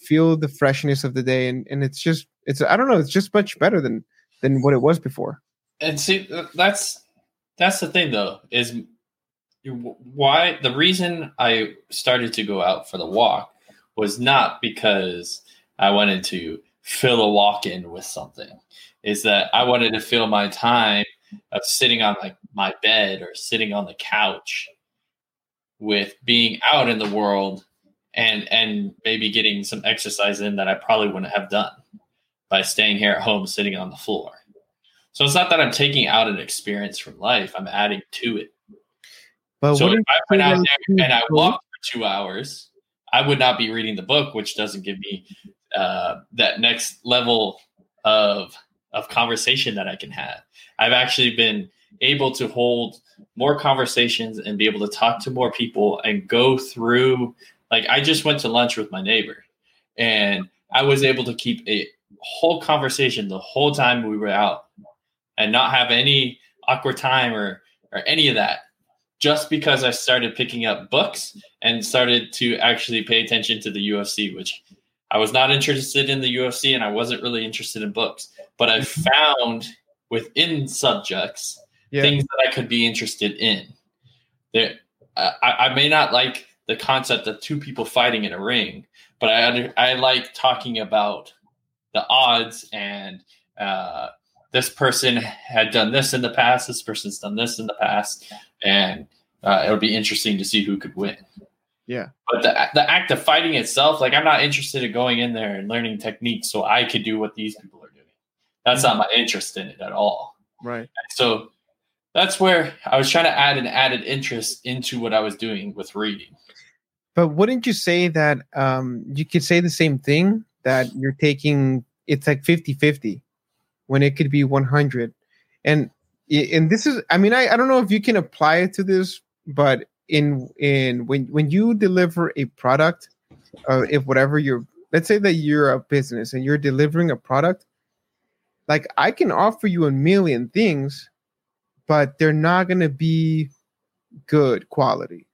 [SPEAKER 1] feel the freshness of the day. And, and it's just, it's, I don't know, it's just much better than, than what it was before.
[SPEAKER 2] And see, that's that's the thing though is why the reason I started to go out for the walk was not because I wanted to fill a walk in with something. Is that I wanted to fill my time of sitting on like my bed or sitting on the couch with being out in the world and and maybe getting some exercise in that I probably wouldn't have done by staying here at home sitting on the floor. So it's not that I'm taking out an experience from life, I'm adding to it.
[SPEAKER 1] But
[SPEAKER 2] so if I went out there and I walked for two hours, I would not be reading the book, which doesn't give me uh, that next level of of conversation that I can have. I've actually been able to hold more conversations and be able to talk to more people and go through. Like I just went to lunch with my neighbor, and I was able to keep a whole conversation the whole time we were out, and not have any awkward time or or any of that just because I started picking up books and started to actually pay attention to the UFC, which I was not interested in the UFC and I wasn't really interested in books, but I found within subjects
[SPEAKER 1] Yeah.
[SPEAKER 2] things that I could be interested in. There, I, I may not like the concept of two people fighting in a ring, but I under, I like talking about the odds and uh, this person had done this in the past, this person's done this in the past, and uh, it'll be interesting to see who could win.
[SPEAKER 1] Yeah.
[SPEAKER 2] But the the act of fighting itself, like I'm not interested in going in there and learning techniques so I could do what these people are doing. That's not my interest in it at all.
[SPEAKER 1] Right.
[SPEAKER 2] So that's where I was trying to add an added interest into what I was doing with reading.
[SPEAKER 1] But wouldn't you say that um, you could say the same thing that you're taking it's like 50-50 when it could be 100 and and this is i mean I, I don't know if you can apply it to this but in in when when you deliver a product uh, if whatever you're let's say that you're a business and you're delivering a product like i can offer you a million things but they're not going to be good quality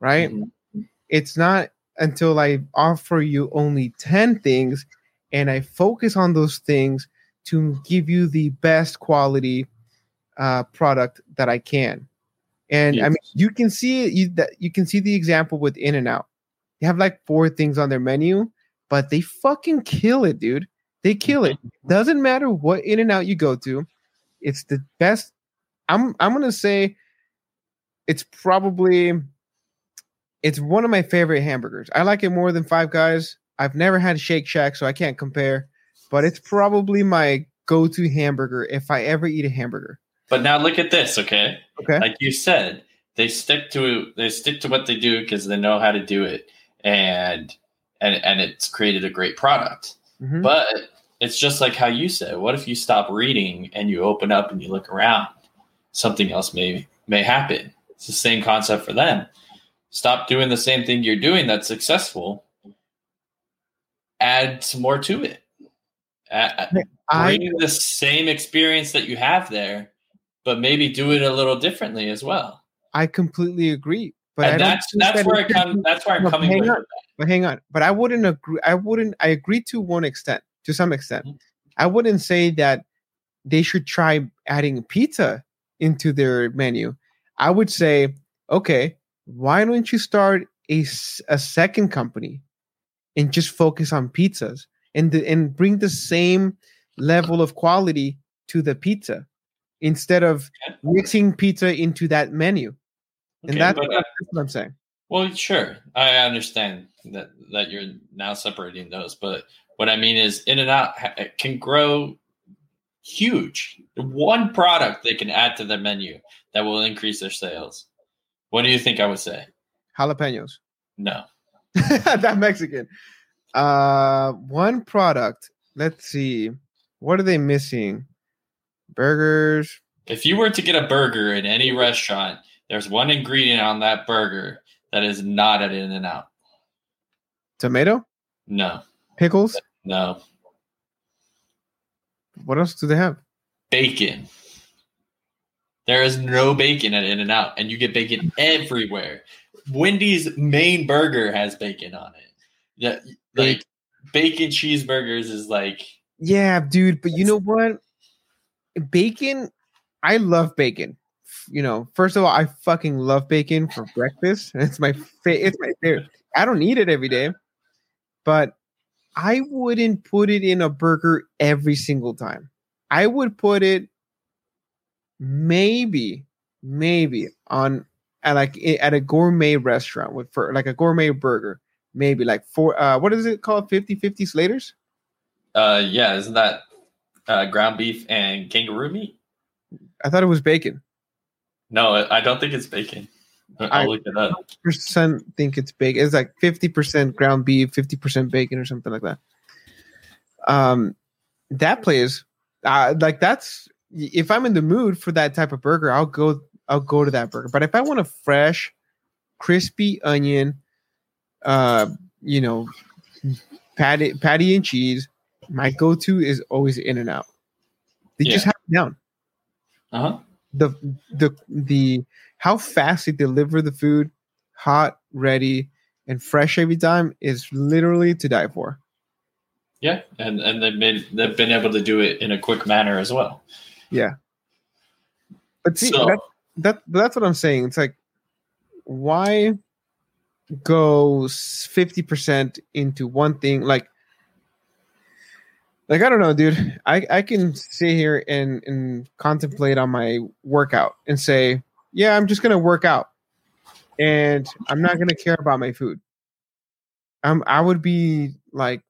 [SPEAKER 1] right mm-hmm. it's not until i offer you only 10 things and i focus on those things to give you the best quality uh, product that i can and yes. I mean, you can see you that you can see the example with In and Out. They have like four things on their menu, but they fucking kill it, dude. They kill it. Doesn't matter what In and Out you go to, it's the best. I'm I'm gonna say it's probably it's one of my favorite hamburgers. I like it more than Five Guys. I've never had Shake Shack, so I can't compare, but it's probably my go-to hamburger if I ever eat a hamburger.
[SPEAKER 2] But now look at this, okay?
[SPEAKER 1] Okay.
[SPEAKER 2] Like you said, they stick to they stick to what they do because they know how to do it, and and and it's created a great product. Mm-hmm. But it's just like how you said. What if you stop reading and you open up and you look around? Something else may may happen. It's the same concept for them. Stop doing the same thing you're doing that's successful. Add some more to it. Add, bring the same experience that you have there but maybe do it a little differently as well.
[SPEAKER 1] I completely agree.
[SPEAKER 2] But and that's that's that where I come. That's where I'm coming.
[SPEAKER 1] Hang on, but hang on. But I wouldn't agree. I wouldn't. I agree to one extent, to some extent. Mm-hmm. I wouldn't say that they should try adding pizza into their menu. I would say, okay, why don't you start a, a second company and just focus on pizzas and the, and bring the same level of quality to the pizza instead of mixing pizza into that menu. Okay, and that's, but, uh, that's what I'm saying.
[SPEAKER 2] Well, sure, I understand that that you're now separating those, but what I mean is, In and Out can grow huge. One product they can add to their menu that will increase their sales. What do you think I would say?
[SPEAKER 1] Jalapenos.
[SPEAKER 2] No.
[SPEAKER 1] that Mexican. Uh, one product. Let's see. What are they missing? Burgers.
[SPEAKER 2] If you were to get a burger in any restaurant, there's one ingredient on that burger that is not at In and Out.
[SPEAKER 1] Tomato?
[SPEAKER 2] No.
[SPEAKER 1] Pickles?
[SPEAKER 2] No.
[SPEAKER 1] What else do they have?
[SPEAKER 2] Bacon. There is no bacon at In and Out, and you get bacon everywhere. Wendy's main burger has bacon on it. Yeah, like bacon cheeseburgers is like
[SPEAKER 1] Yeah, dude, but you know what? Bacon, I love bacon. You know, first of all, I fucking love bacon for breakfast. It's my fa- it's my favorite. I don't eat it every day, but I wouldn't put it in a burger every single time. I would put it maybe, maybe on at like at a gourmet restaurant with for like a gourmet burger, maybe like four. Uh, what is it called? 50 50 Slaters.
[SPEAKER 2] Uh, yeah, isn't that uh, ground beef and kangaroo meat.
[SPEAKER 1] I thought it was bacon.
[SPEAKER 2] No, I don't think it's bacon. I'll I look it up.
[SPEAKER 1] Percent think it's bacon. It's like fifty percent ground beef, fifty percent bacon, or something like that. Um, that plays uh, like that's if I'm in the mood for that type of burger, I'll go. I'll go to that burger. But if I want a fresh, crispy onion, uh, you know, patty, patty and cheese, my go-to is always In and Out. They yeah. just have it down.
[SPEAKER 2] Uh-huh.
[SPEAKER 1] The the the how fast they deliver the food, hot, ready, and fresh every time is literally to die for.
[SPEAKER 2] Yeah, and and they've been they've been able to do it in a quick manner as well.
[SPEAKER 1] Yeah, but see so, that, that that's what I'm saying. It's like why go fifty percent into one thing? Like like I don't know, dude. I I can sit here and and contemplate on my workout and say, yeah, I'm just gonna work out, and I'm not gonna care about my food. I'm I would be like,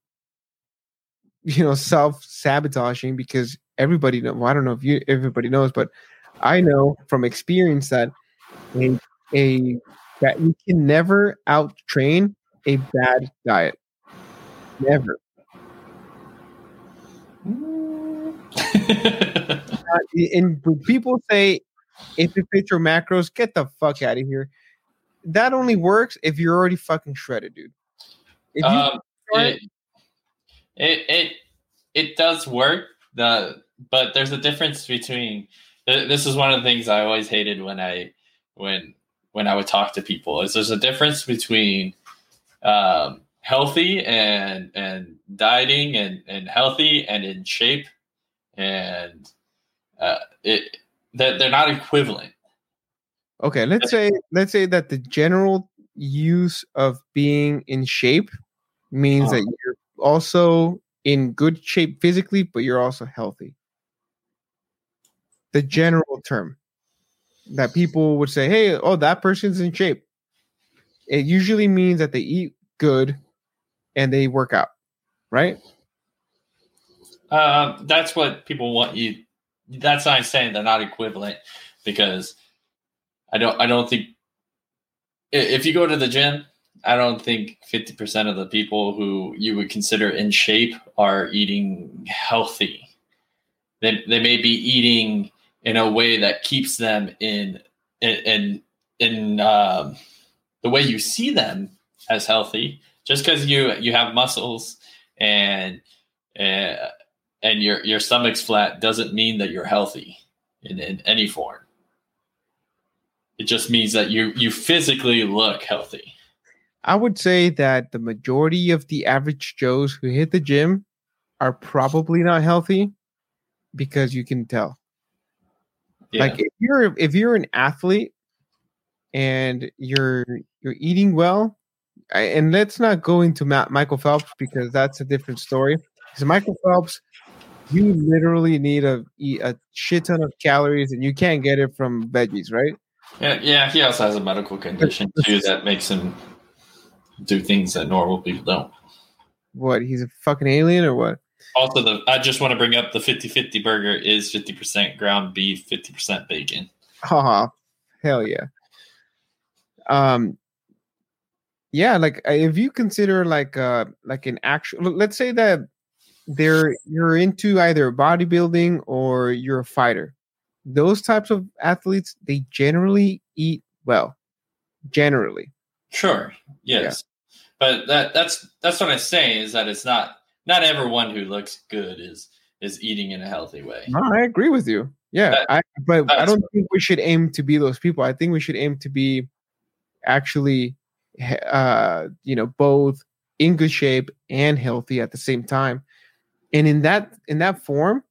[SPEAKER 1] you know, self sabotaging because everybody know. Well, I don't know if you everybody knows, but I know from experience that a a that you can never out train a bad diet. Never. Uh, and when people say if you fits your macros, get the fuck out of here. That only works if you're already fucking shredded, dude. If you
[SPEAKER 2] um,
[SPEAKER 1] start-
[SPEAKER 2] it, it it it does work. The but there's a difference between. This is one of the things I always hated when I when when I would talk to people. Is there's a difference between um, healthy and and dieting and and healthy and in shape, and uh, it that they're not equivalent.
[SPEAKER 1] okay, let's say let's say that the general use of being in shape means
[SPEAKER 2] Uh-huh.
[SPEAKER 1] that you're also in good shape physically, but you're also healthy. The general term that people would say, "Hey, oh, that person's in shape." It usually means that they eat good and they work out, right?
[SPEAKER 2] Uh, that's what people want you. That's not saying they're not equivalent because I don't. I don't think if you go to the gym, I don't think fifty percent of the people who you would consider in shape are eating healthy. They they may be eating in a way that keeps them in in in, um, the way you see them as healthy. Just because you you have muscles and uh, and your your stomach's flat doesn't mean that you're healthy in, in any form. It just means that you you physically look healthy.
[SPEAKER 1] I would say that the majority of the average Joes who hit the gym are probably not healthy because you can tell.
[SPEAKER 2] Yeah.
[SPEAKER 1] Like if you're if you're an athlete and you're you're eating well, and let's not go into Michael Phelps because that's a different story. Because Michael Phelps, you literally need to eat a shit ton of calories, and you can't get it from veggies, right?
[SPEAKER 2] yeah, yeah. He also has a medical condition too that makes him do things that normal people don't.
[SPEAKER 1] What? He's a fucking alien or what?
[SPEAKER 2] Also, the I just want to bring up the 50-50 burger is 50% ground beef, 50% bacon.
[SPEAKER 1] Oh, hell yeah. Um, yeah, like if you consider like uh like an actual, let's say that they're you're into either bodybuilding or you're a fighter. Those types of athletes, they generally eat well. Generally,
[SPEAKER 2] Sure. Yes. But that that's that's what I'm saying is that it's not not everyone who looks good is is eating in a healthy way.
[SPEAKER 1] no, I agree with you. Yeah,
[SPEAKER 2] That-
[SPEAKER 1] I but I don't think we should aim to be those people. I think we should aim to be actually, uh, you know, both in good shape and healthy at the same time. And in that in that form,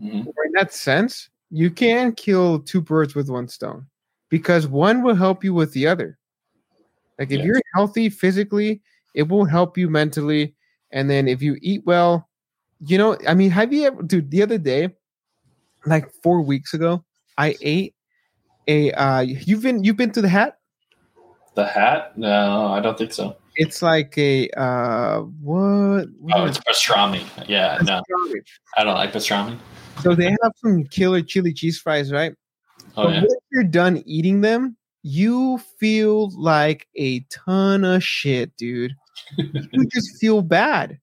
[SPEAKER 2] Mhm.
[SPEAKER 1] or in that sense, you can kill two birds with one stone because one will help you with the other. Like if
[SPEAKER 2] Yeah.
[SPEAKER 1] you're healthy physically, it will help you mentally. And then if you eat well, you know, I mean, have you ever, dude, the other day, like four weeks ago, I ate a, uh, you've been, you've been to the hat?
[SPEAKER 2] The hat? No, I don't think so.
[SPEAKER 1] It's like a, uh, what? what
[SPEAKER 2] Oh, it's pastrami. Yeah,
[SPEAKER 1] it?
[SPEAKER 2] no, I don't like pastrami.
[SPEAKER 1] So they have some killer chili cheese fries, right?
[SPEAKER 2] Oh
[SPEAKER 1] but
[SPEAKER 2] yeah.
[SPEAKER 1] when you're done eating them, you feel like a ton of shit, dude. you just feel bad.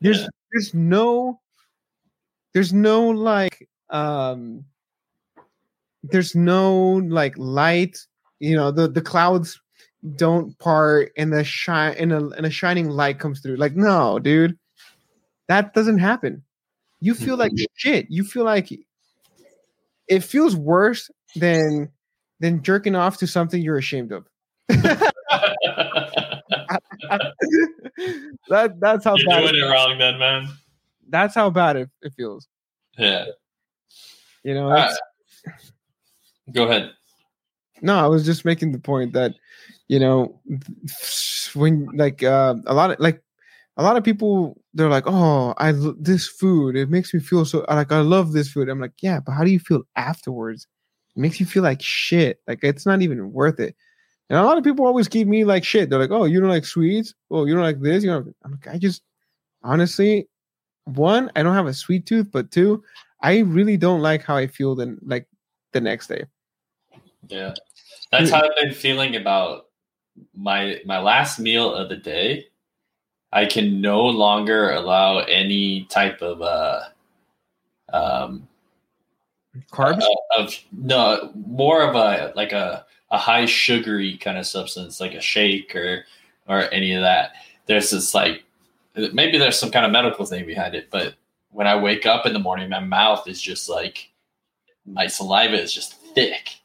[SPEAKER 1] There's
[SPEAKER 2] Yeah.
[SPEAKER 1] there's no there's no like um there's no like light, you know, the the clouds don't part and the shine and a and a shining light comes through. Like, no, dude. That doesn't happen. You feel like mm-hmm. shit. You feel like it feels worse than than jerking off to something you're ashamed of. that that's how
[SPEAKER 2] You're
[SPEAKER 1] bad
[SPEAKER 2] doing
[SPEAKER 1] it,
[SPEAKER 2] it wrong then, man.
[SPEAKER 1] that's how bad it, it feels.
[SPEAKER 2] Yeah.
[SPEAKER 1] You know,
[SPEAKER 2] Go ahead.
[SPEAKER 1] No, I was just making the point that you know when like uh, a lot of like a lot of people they're like, "Oh, I this food it makes me feel so like I love this food." I'm like, "Yeah, but how do you feel afterwards? It makes you feel like shit. Like it's not even worth it." And a lot of people always keep me like shit. They're like, "Oh, you don't like sweets? Oh, you don't like this? You know?" I'm like, I just honestly, one, I don't have a sweet tooth, but two, I really don't like how I feel then like the next day.
[SPEAKER 2] Yeah, that's how I've been feeling about my my last meal of the day. I can no longer allow any type of uh um
[SPEAKER 1] Carbs?
[SPEAKER 2] uh, of no more of a like a a high sugary kind of substance like a shake or or any of that. There's this like maybe there's some kind of medical thing behind it, but when I wake up in the morning, my mouth is just like my saliva is just thick.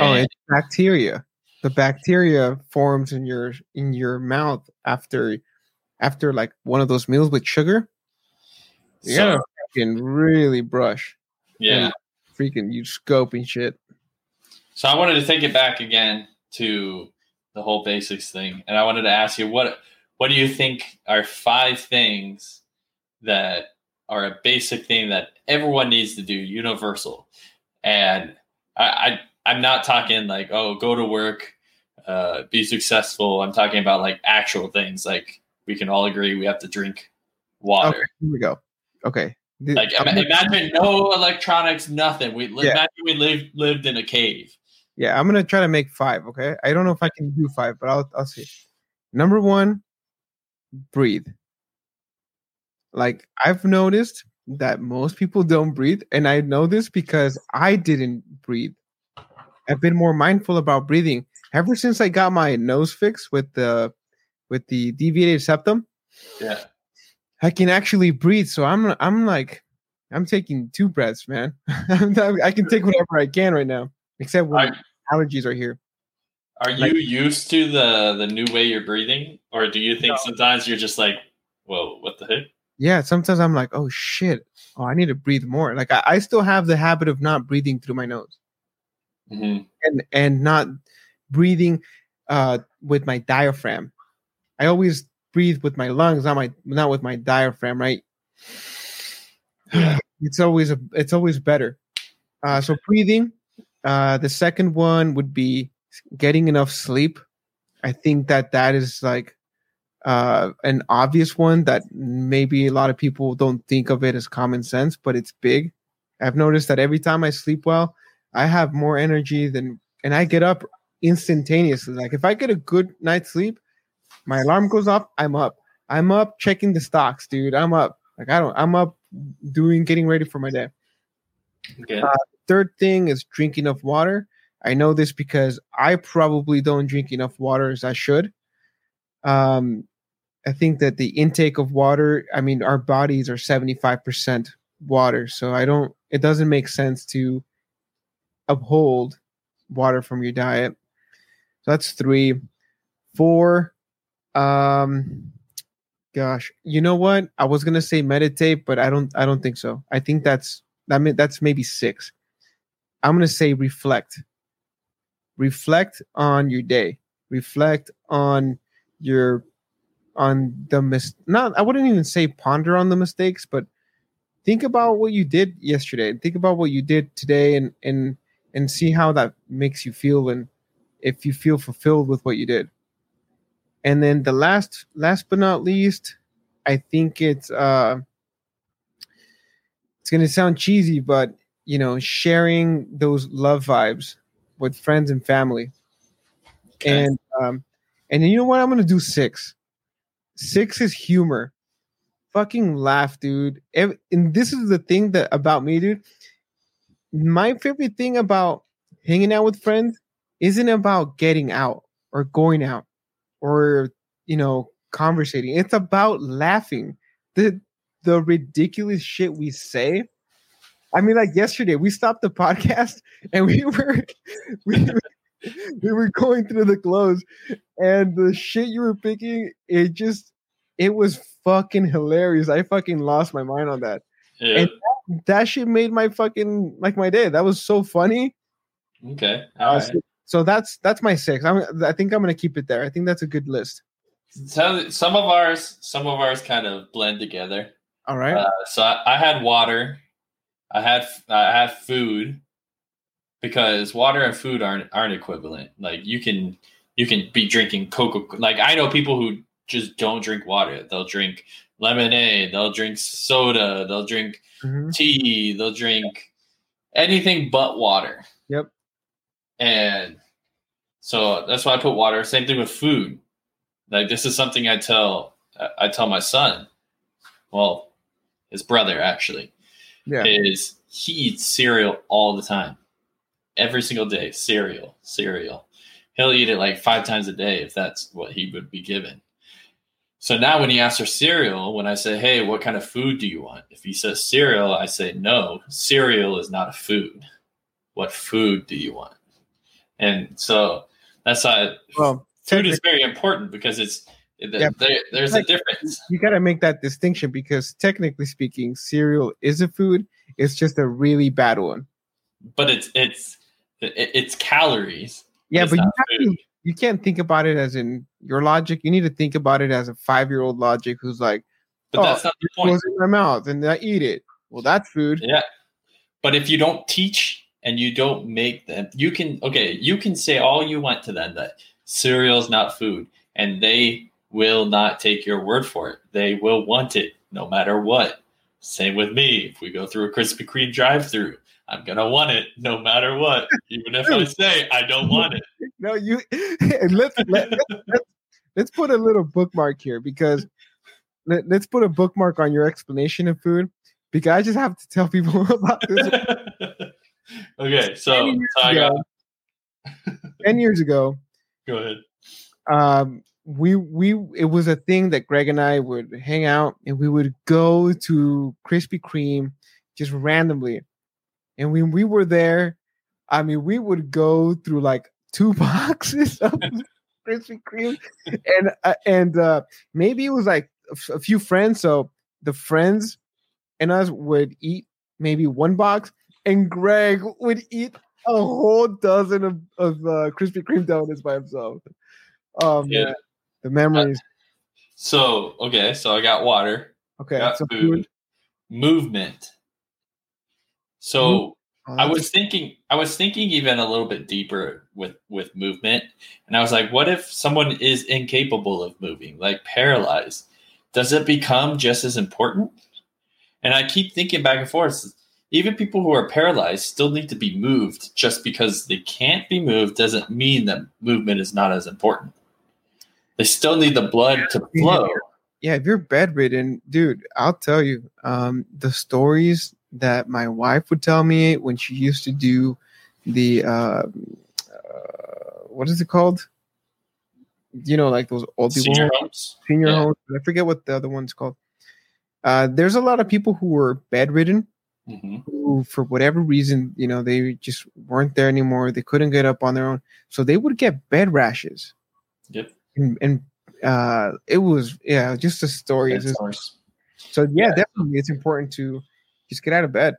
[SPEAKER 1] Oh, it's bacteria. The bacteria forms in your in your mouth after after like one of those meals with sugar. You
[SPEAKER 2] so,
[SPEAKER 1] gotta fucking really brush.
[SPEAKER 2] yeah.
[SPEAKER 1] Freaking you scope and shit.
[SPEAKER 2] So I wanted to take it back again to the whole basics thing, and I wanted to ask you what what do you think are five things that are a basic thing that everyone needs to do, universal, and I, I I'm not talking like oh go to work, uh, be successful. I'm talking about like actual things like we can all agree we have to drink water.
[SPEAKER 1] Okay, here we go. Okay.
[SPEAKER 2] Like
[SPEAKER 1] I'm
[SPEAKER 2] ima-
[SPEAKER 1] gonna-
[SPEAKER 2] imagine no electronics, nothing. We
[SPEAKER 1] Yeah.
[SPEAKER 2] imagine we lived lived in a cave.
[SPEAKER 1] Yeah, I'm gonna try to make five. Okay, I don't know if I can do five, but I'll I'll see. Number one, breathe. Like I've noticed that most people don't breathe, and I know this because I didn't breathe. I've been more mindful about breathing ever since I got my nose fixed with the with the deviated septum.
[SPEAKER 2] Yeah.
[SPEAKER 1] I can actually breathe, so I'm I'm like I'm taking two breaths, man. I can take whatever I can right now, except when allergies are here.
[SPEAKER 2] are you
[SPEAKER 1] Like-
[SPEAKER 2] used to the the new way you're breathing, or do you think
[SPEAKER 1] No.
[SPEAKER 2] sometimes you're just like, "Whoa, what the heck?"
[SPEAKER 1] yeah sometimes i'm like oh shit oh i need to breathe more like i, I still have the habit of not breathing through my nose
[SPEAKER 2] hmm
[SPEAKER 1] and and not breathing uh with my diaphragm. I always breathe with my lungs not my not with my diaphragm right?
[SPEAKER 2] Yeah.
[SPEAKER 1] it's always a it's always better. Uh so breathing uh the second one would be getting enough sleep. I think that that is like uh, an obvious one that maybe a lot of people don't think of it as common sense, but it's big. I've noticed that every time I sleep well, I have more energy than, and I get up instantaneously. Like if I get a good night's sleep, my alarm goes off, I'm up. I'm up checking the stocks, dude. I'm up. Like I don't, I'm up doing, getting ready for my day.
[SPEAKER 2] Okay.
[SPEAKER 1] Uh, Third thing is drink enough water. I know this because I probably don't drink enough water as I should. Um, I think that the intake of water, I mean, our bodies are 75% water. So I don't, it doesn't make sense to uphold water from your diet. So that's three. Four, um, gosh, you know what? I was gonna say meditate, but I don't, I don't think so. I think that's, that mean, that's maybe six. I'm gonna say reflect. Reflect on your day. Reflect on your on the mis not I wouldn't even say ponder on the mistakes, but think about what you did yesterday. Think about what you did today and and and see how that makes you feel and if you feel fulfilled with what you did. And then the last last but not least, I think it's uh it's gonna sound cheesy, but you know, sharing those love vibes with friends and family.
[SPEAKER 2] Okay.
[SPEAKER 1] And um and you know what? I'm gonna do six. Six is humor. Fucking laugh, dude. And this is the thing that about me, dude. My favorite thing about hanging out with friends isn't about getting out or going out or you know conversating. It's about laughing. The the ridiculous shit we say. I mean, like yesterday, we stopped the podcast and we were we, we were going through the clothes and the shit you were picking, it just it was fucking hilarious. I fucking lost my mind on that.
[SPEAKER 2] Yeah.
[SPEAKER 1] That shit made my fucking like my day. That was so funny.
[SPEAKER 2] okay. All right.
[SPEAKER 1] So that's that's my six. I'm I think I'm gonna keep it there. I think that's a good list.
[SPEAKER 2] So some of ours, some of ours kind of blend together.
[SPEAKER 1] All right.
[SPEAKER 2] Uh, so I, I had water, I had I had food, because water and food aren't aren't equivalent. Like you can you can be drinking Coca. Like I know people who just don't drink water. They'll drink lemonade. They'll drink soda. They'll drink
[SPEAKER 1] Mhm.
[SPEAKER 2] tea. They'll drink anything but water.
[SPEAKER 1] Yep.
[SPEAKER 2] And so that's why I put water. Same thing with food. Like this is something I tell I tell my son. Well, his brother actually
[SPEAKER 1] Yeah.
[SPEAKER 2] is he eats cereal all the time, every single day. Cereal, cereal. He'll eat it like five times a day if that's what he would be given. So now when he asks for cereal, when I say, "Hey, what kind of food do you want?" If he says cereal, I say, "No, cereal is not a food. What food do you want?" And so that's why
[SPEAKER 1] Well,
[SPEAKER 2] food is very important because it's
[SPEAKER 1] Yeah.
[SPEAKER 2] there, there's a difference.
[SPEAKER 1] you got to make that distinction because technically speaking, cereal is a food. It's just a really bad one.
[SPEAKER 2] but it's it's it's calories.
[SPEAKER 1] Yeah, but you, have to, you can't think about it as in your logic. You need to think about it as a five year old logic who's like,
[SPEAKER 2] But
[SPEAKER 1] Oh,
[SPEAKER 2] that's not the point.
[SPEAKER 1] goes in my mouth and I eat it. Well, that's food.
[SPEAKER 2] Yeah. But if you don't teach and you don't make them, you can okay, you can say all you want to them that cereal is not food, and they will not take your word for it. They will want it no matter what. Same with me. If we go through a Krispy Kreme drive through, I'm gonna want it no matter what. Even if I say I don't want it.
[SPEAKER 1] No, you. let's let, let's let's put a little bookmark here because let, let's put a bookmark on your explanation of food because I just have to tell people about this.
[SPEAKER 2] okay, so,
[SPEAKER 1] Ten years
[SPEAKER 2] so I got
[SPEAKER 1] ago- Ten years ago,
[SPEAKER 2] go ahead.
[SPEAKER 1] um, we we it was a thing that Greg and I would hang out and we would go to Krispy Kreme just randomly, and when we were there, I mean, we would go through like two boxes of Krispy Kreme, and uh, and uh, maybe it was like a f- a few friends. So the friends and us would eat maybe one box, and Greg would eat a whole dozen of, of uh, Krispy Kreme donuts by himself. Oh
[SPEAKER 2] Yeah.
[SPEAKER 1] man, the memories.
[SPEAKER 2] So okay, so I got water.
[SPEAKER 1] Okay,
[SPEAKER 2] got food,
[SPEAKER 1] food.
[SPEAKER 2] movement. So
[SPEAKER 1] Oh,
[SPEAKER 2] I was thinking, I was thinking even a little bit deeper with with movement, and I was like, what if someone is incapable of moving, like paralyzed? Does it become just as important? And I keep thinking back and forth. Even people who are paralyzed still need to be moved. Just because they can't be moved doesn't mean that movement is not as important. They still need the blood to flow.
[SPEAKER 1] yeah, if you're bedridden, dude, I'll tell you, um, the stories that my wife would tell me when she used to do the uh, uh what is it called? You know, like those old people
[SPEAKER 2] Senior
[SPEAKER 1] homes, senior
[SPEAKER 2] Yeah.
[SPEAKER 1] homes. I forget what the other one's called. Uh, there's a lot of people who were bedridden
[SPEAKER 2] hmm
[SPEAKER 1] who, for whatever reason, you know, they just weren't there anymore. They couldn't get up on their own, so they would get bed rashes.
[SPEAKER 2] Yep.
[SPEAKER 1] And, and uh, it was yeah, just a story. Just- so yeah,
[SPEAKER 2] Yeah.
[SPEAKER 1] definitely, it's important to just get out of bed.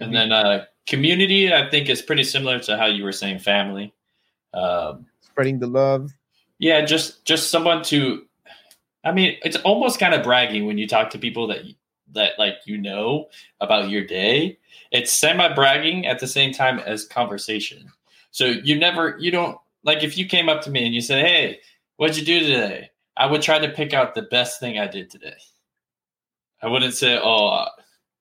[SPEAKER 2] And then uh, community, I think, is pretty similar to how you were saying family. Um,
[SPEAKER 1] Spreading the love.
[SPEAKER 2] yeah, just just someone to. I mean, it's almost kind of bragging when you talk to people that that like you know about your day. It's semi bragging at the same time as conversation. So you never, you don't like if you came up to me and you said, "Hey, what'd you do today?" I would try to pick out the best thing I did today. I wouldn't say, "Oh,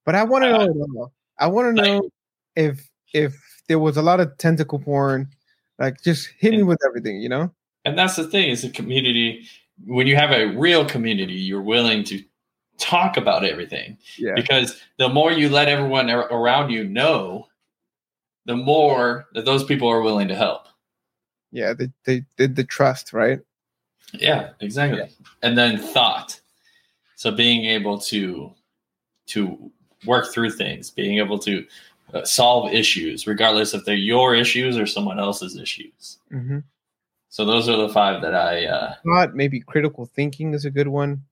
[SPEAKER 1] But I want to
[SPEAKER 2] Uh,
[SPEAKER 1] know. it. I want to know if if there was a lot of tentacle porn. Like, just hit me with everything, you know.
[SPEAKER 2] and that's the thing is a community when you have a real community you're willing to talk about everything
[SPEAKER 1] Yeah.
[SPEAKER 2] because the more you let everyone around you know the more that those people are willing to help
[SPEAKER 1] Yeah. They they did the trust, right?
[SPEAKER 2] yeah exactly and then thought so being able to to work through things being able to uh, solve issues regardless if they're your issues or someone else's issues
[SPEAKER 1] Mm-hmm.
[SPEAKER 2] so those are the five that i uh
[SPEAKER 1] Thought maybe critical thinking is a good one.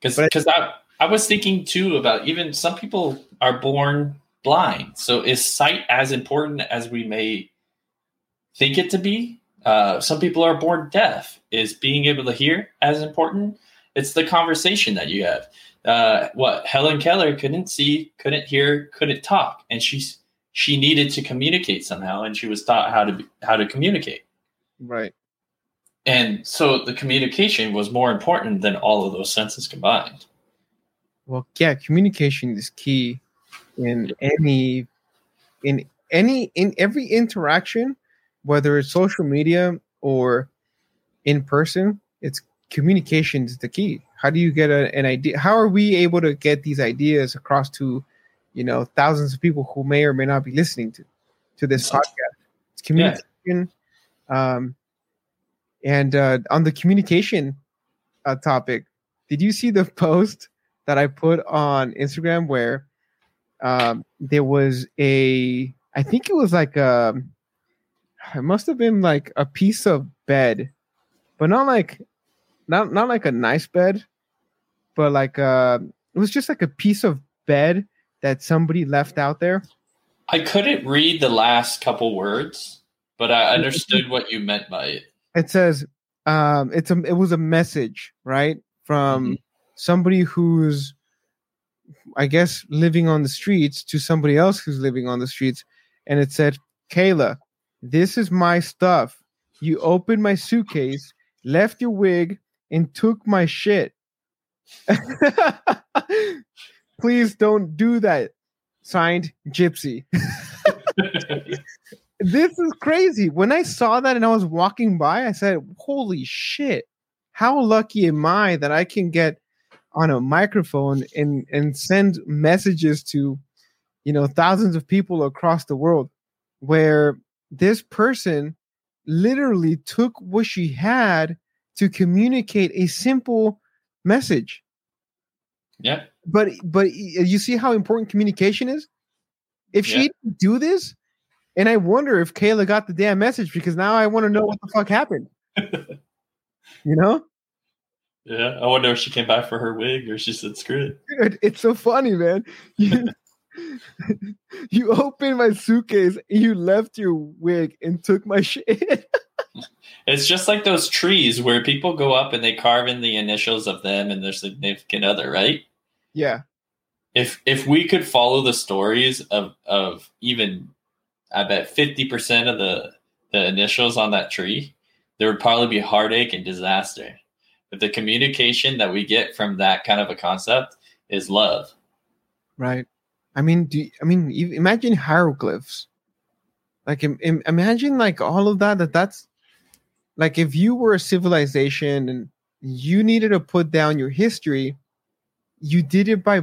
[SPEAKER 2] because
[SPEAKER 1] I-
[SPEAKER 2] because I, I was thinking too about even some people are born blind so is sight as important as we may think it to be Uh, some people are born deaf. Is being able to hear as important? It's the conversation that you have. Uh, what Helen Keller couldn't see, couldn't hear, couldn't talk, and she's she needed to communicate somehow, and she was taught how to be, how to communicate.
[SPEAKER 1] Right.
[SPEAKER 2] And so the communication was more important than all of those senses combined.
[SPEAKER 1] Well, yeah, communication is key in any in any in every interaction, whether it's social media or in person, it's communication is the key. How do you get a, an idea? How are we able to get these ideas across to, you know, thousands of people who may or may not be listening to to this podcast? It's communication. Yeah. Um, and uh, on the communication uh, topic, did you see the post that I put on Instagram where um, there was a, I think it was like a, it must have been like a piece of bed, but not like, not not like a nice bed, but like uh, it was just like a piece of bed that somebody left out there.
[SPEAKER 2] I couldn't read the last couple words, but I understood what you meant by it
[SPEAKER 1] it says um it's a it was a message right from mm-hmm. somebody who's i guess living on the streets to somebody else who's living on the streets and it said kayla this is my stuff you opened my suitcase left your wig and took my shit please don't do that signed gypsy this is crazy. When I saw that and I was walking by, I said, "Holy shit! How lucky am I that I can get on a microphone and and send messages to, you know, thousands of people across the world, where this person literally took what she had to communicate a simple message.
[SPEAKER 2] Yeah.
[SPEAKER 1] But but you see how important communication is. If yeah. she didn't do this, and I wonder if Kayla got the damn message because now I want to know what the fuck happened. you know?
[SPEAKER 2] Yeah, I wonder if she came back for her wig or she said screw it.
[SPEAKER 1] Dude, it's so funny, man. You, opened my suitcase, you left your wig and took my shit.
[SPEAKER 2] it's just like those trees where people go up and they carve in the initials of them and their significant other, right?
[SPEAKER 1] Yeah.
[SPEAKER 2] If if we could follow the stories of of even I bet 50% of the, the initials on that tree, there would probably be heartache and disaster. But the communication that we get from that kind of a concept is love.
[SPEAKER 1] Right. I mean, do you, I mean, imagine hieroglyphs. Like, Im, imagine like all of that. That that's like if you were a civilization and you needed to put down your history, you did it by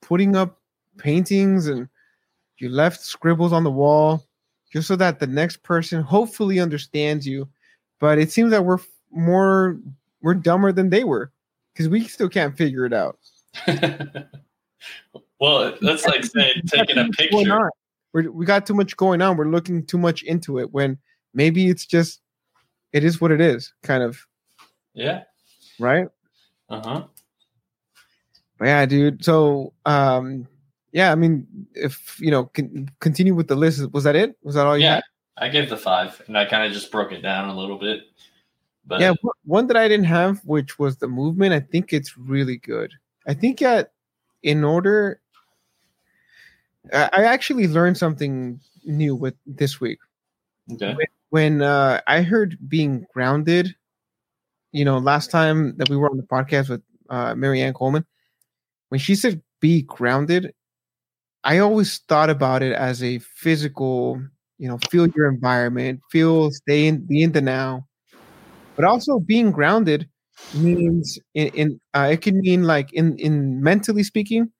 [SPEAKER 1] putting up paintings and you left scribbles on the wall just so that the next person hopefully understands you. But it seems that we're more we're dumber than they were because we still can't figure it out.
[SPEAKER 2] well, that's like saying taking a picture.
[SPEAKER 1] We're, we got too much going on. We're looking too much into it when maybe it's just it is what it is, kind of.
[SPEAKER 2] Yeah.
[SPEAKER 1] Right.
[SPEAKER 2] Uh huh.
[SPEAKER 1] But yeah, dude. So um yeah, I mean, if you know, con- continue with the list. Was that it? Was that all you
[SPEAKER 2] yeah,
[SPEAKER 1] had?
[SPEAKER 2] I gave the five, and I kind of just broke it down a little bit.
[SPEAKER 1] But yeah, one that I didn't have, which was the movement. I think it's really good. I think that in order, I actually learned something new with this week.
[SPEAKER 2] Okay.
[SPEAKER 1] When, uh, I heard being grounded, you know, last time that we were on the podcast with uh, Marianne Coleman, when she said be grounded, I always thought about it as a physical, you know, feel your environment, feel, stay in, be in the now. But also being grounded means in, in uh, it can mean like in in mentally speaking,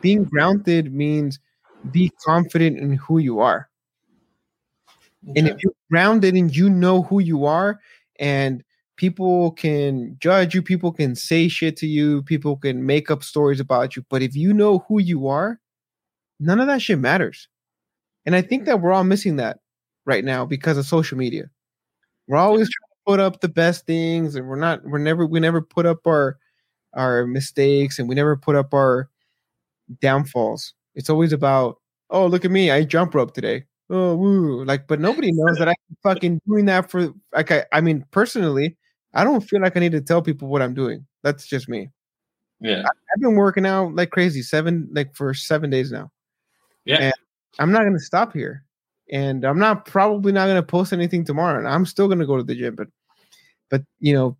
[SPEAKER 1] being grounded means be confident in who you are. Okay. And if you're grounded and you know who you are, and people can judge you, people can say shit to you, people can make up stories about you, but if you know who you are, none of that shit matters. And I think that we're all missing that right now because of social media. We're always trying to put up the best things and we're not we're never we never put up our our mistakes and we never put up our downfalls. It's always about, oh, look at me, I jump rope today. oh woo like but nobody knows that i'm fucking doing that for like I, I mean personally i don't feel like i need to tell people what i'm doing that's just me
[SPEAKER 2] Yeah.
[SPEAKER 1] I, i've been working out like crazy seven like for seven days now
[SPEAKER 2] Yeah.
[SPEAKER 1] And i'm not gonna stop here and i'm not probably not gonna post anything tomorrow and i'm still gonna go to the gym but but you know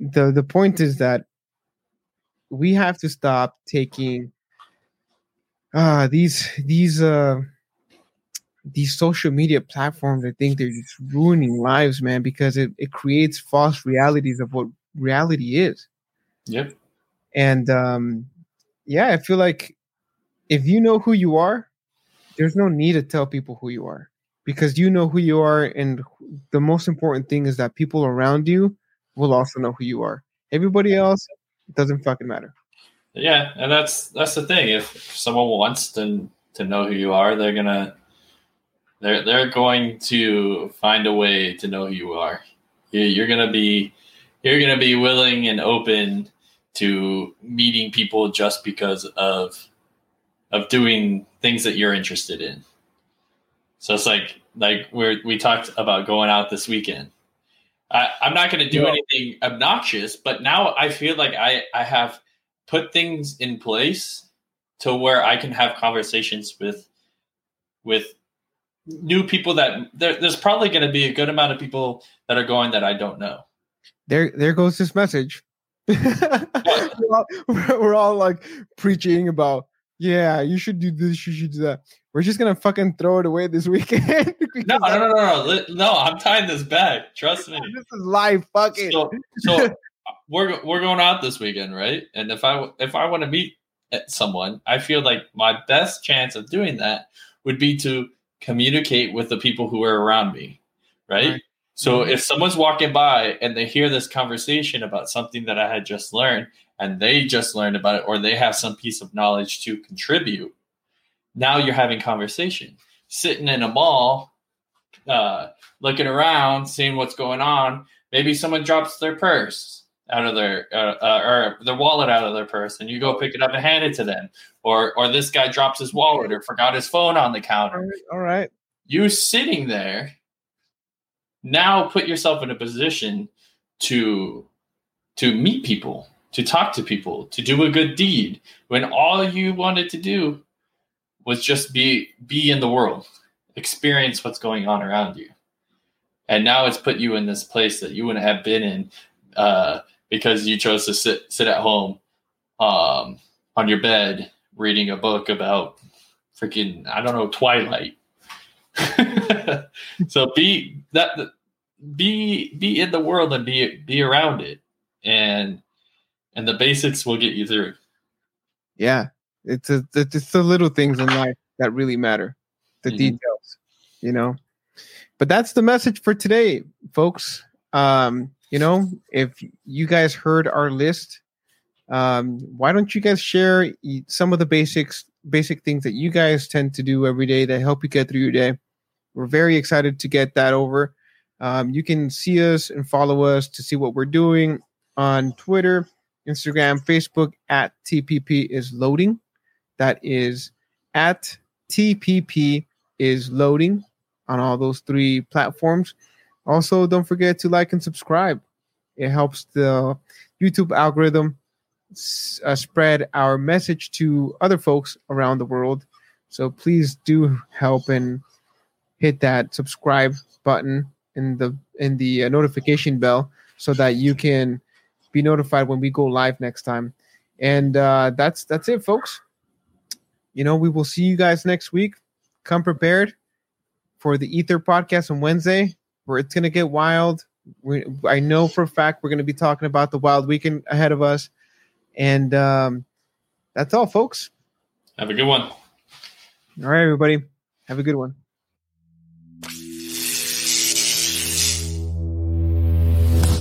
[SPEAKER 1] the the point is that we have to stop taking uh these these uh these social media platforms i think they're just ruining lives man because it, it creates false realities of what reality is.
[SPEAKER 2] Yep.
[SPEAKER 1] and um yeah i feel like if you know who you are there's no need to tell people who you are because you know who you are and the most important thing is that people around you will also know who you are. Everybody else it doesn't fucking matter
[SPEAKER 2] Yeah, and that's that's the thing. If someone wants to to know who you are, they're gonna they're they're going to find a way to know who you are. You- You're gonna be you're gonna be willing and open to meeting people just because of of doing things that you're interested in. So it's like like we we talked about going out this weekend. I, I'm not going to do
[SPEAKER 1] Yeah.
[SPEAKER 2] anything obnoxious, but now I feel like I I have put things in place to where I can have conversations with with new people that there, there's probably going to be a good amount of people that are going that I don't know.
[SPEAKER 1] there there goes this message we're, all, we're- all like preaching about yeah you should do this you should do that we're just gonna fucking throw it away this weekend
[SPEAKER 2] No, no, no, no, no, no. I'm tying this back. Trust me.
[SPEAKER 1] this is live fuck it
[SPEAKER 2] So, so we're we're going out this weekend, right? And if I if I want to meet someone, I feel like my best chance of doing that would be to communicate with the people who are around me, right?
[SPEAKER 1] Right.
[SPEAKER 2] So
[SPEAKER 1] Mhm.
[SPEAKER 2] if someone's walking by and they hear this conversation about something that I had just learned, and they just learned about it, or they have some piece of knowledge to contribute, now you're having conversation. Sitting in a mall, uh, looking around, seeing what's going on. Maybe someone drops their purse out of their uh, uh, or their wallet out of their purse, and you go pick it up and hand it to them. Or or this guy drops his wallet or forgot his phone on the counter.
[SPEAKER 1] right, all right
[SPEAKER 2] You sitting there now put yourself in a position to to meet people, to talk to people, to do a good deed when all you wanted to do was just be be in the world, experience what's going on around you. And now it's put you in this place that you wouldn't have been in uh, because you chose to sit sit at home um, on your bed reading a book about freaking I don't know Twilight. so be that be be in the world and be be around it and and the basics will get you through.
[SPEAKER 1] yeah it's a, it's the little things in life that really matter the
[SPEAKER 2] Mhm.
[SPEAKER 1] details you know but that's the message for today folks um you know if you guys heard our list um why don't you guys share some of the basics basic things that you guys tend to do every day that help you get through your day. We're very excited to get that over. Um, you can see us and follow us to see what we're doing on twitter instagram facebook at tpp is loading. That is at tpp is loading on all those three platforms also don't forget to like and subscribe. It helps the youtube algorithm uh, spread our message to other folks around the world. So please do help and hit that subscribe button in the in the uh, notification bell so that you can be notified when we go live next time. And uh, that's that's it folks. You know we will see you guys next week. Come prepared for the ether podcast on wednesday where it's going to get wild. We, i know for a fact we're going to be talking about the wild weekend ahead of us. And um, that's all folks.
[SPEAKER 2] Have a good one.
[SPEAKER 1] all right everybody. Have a good one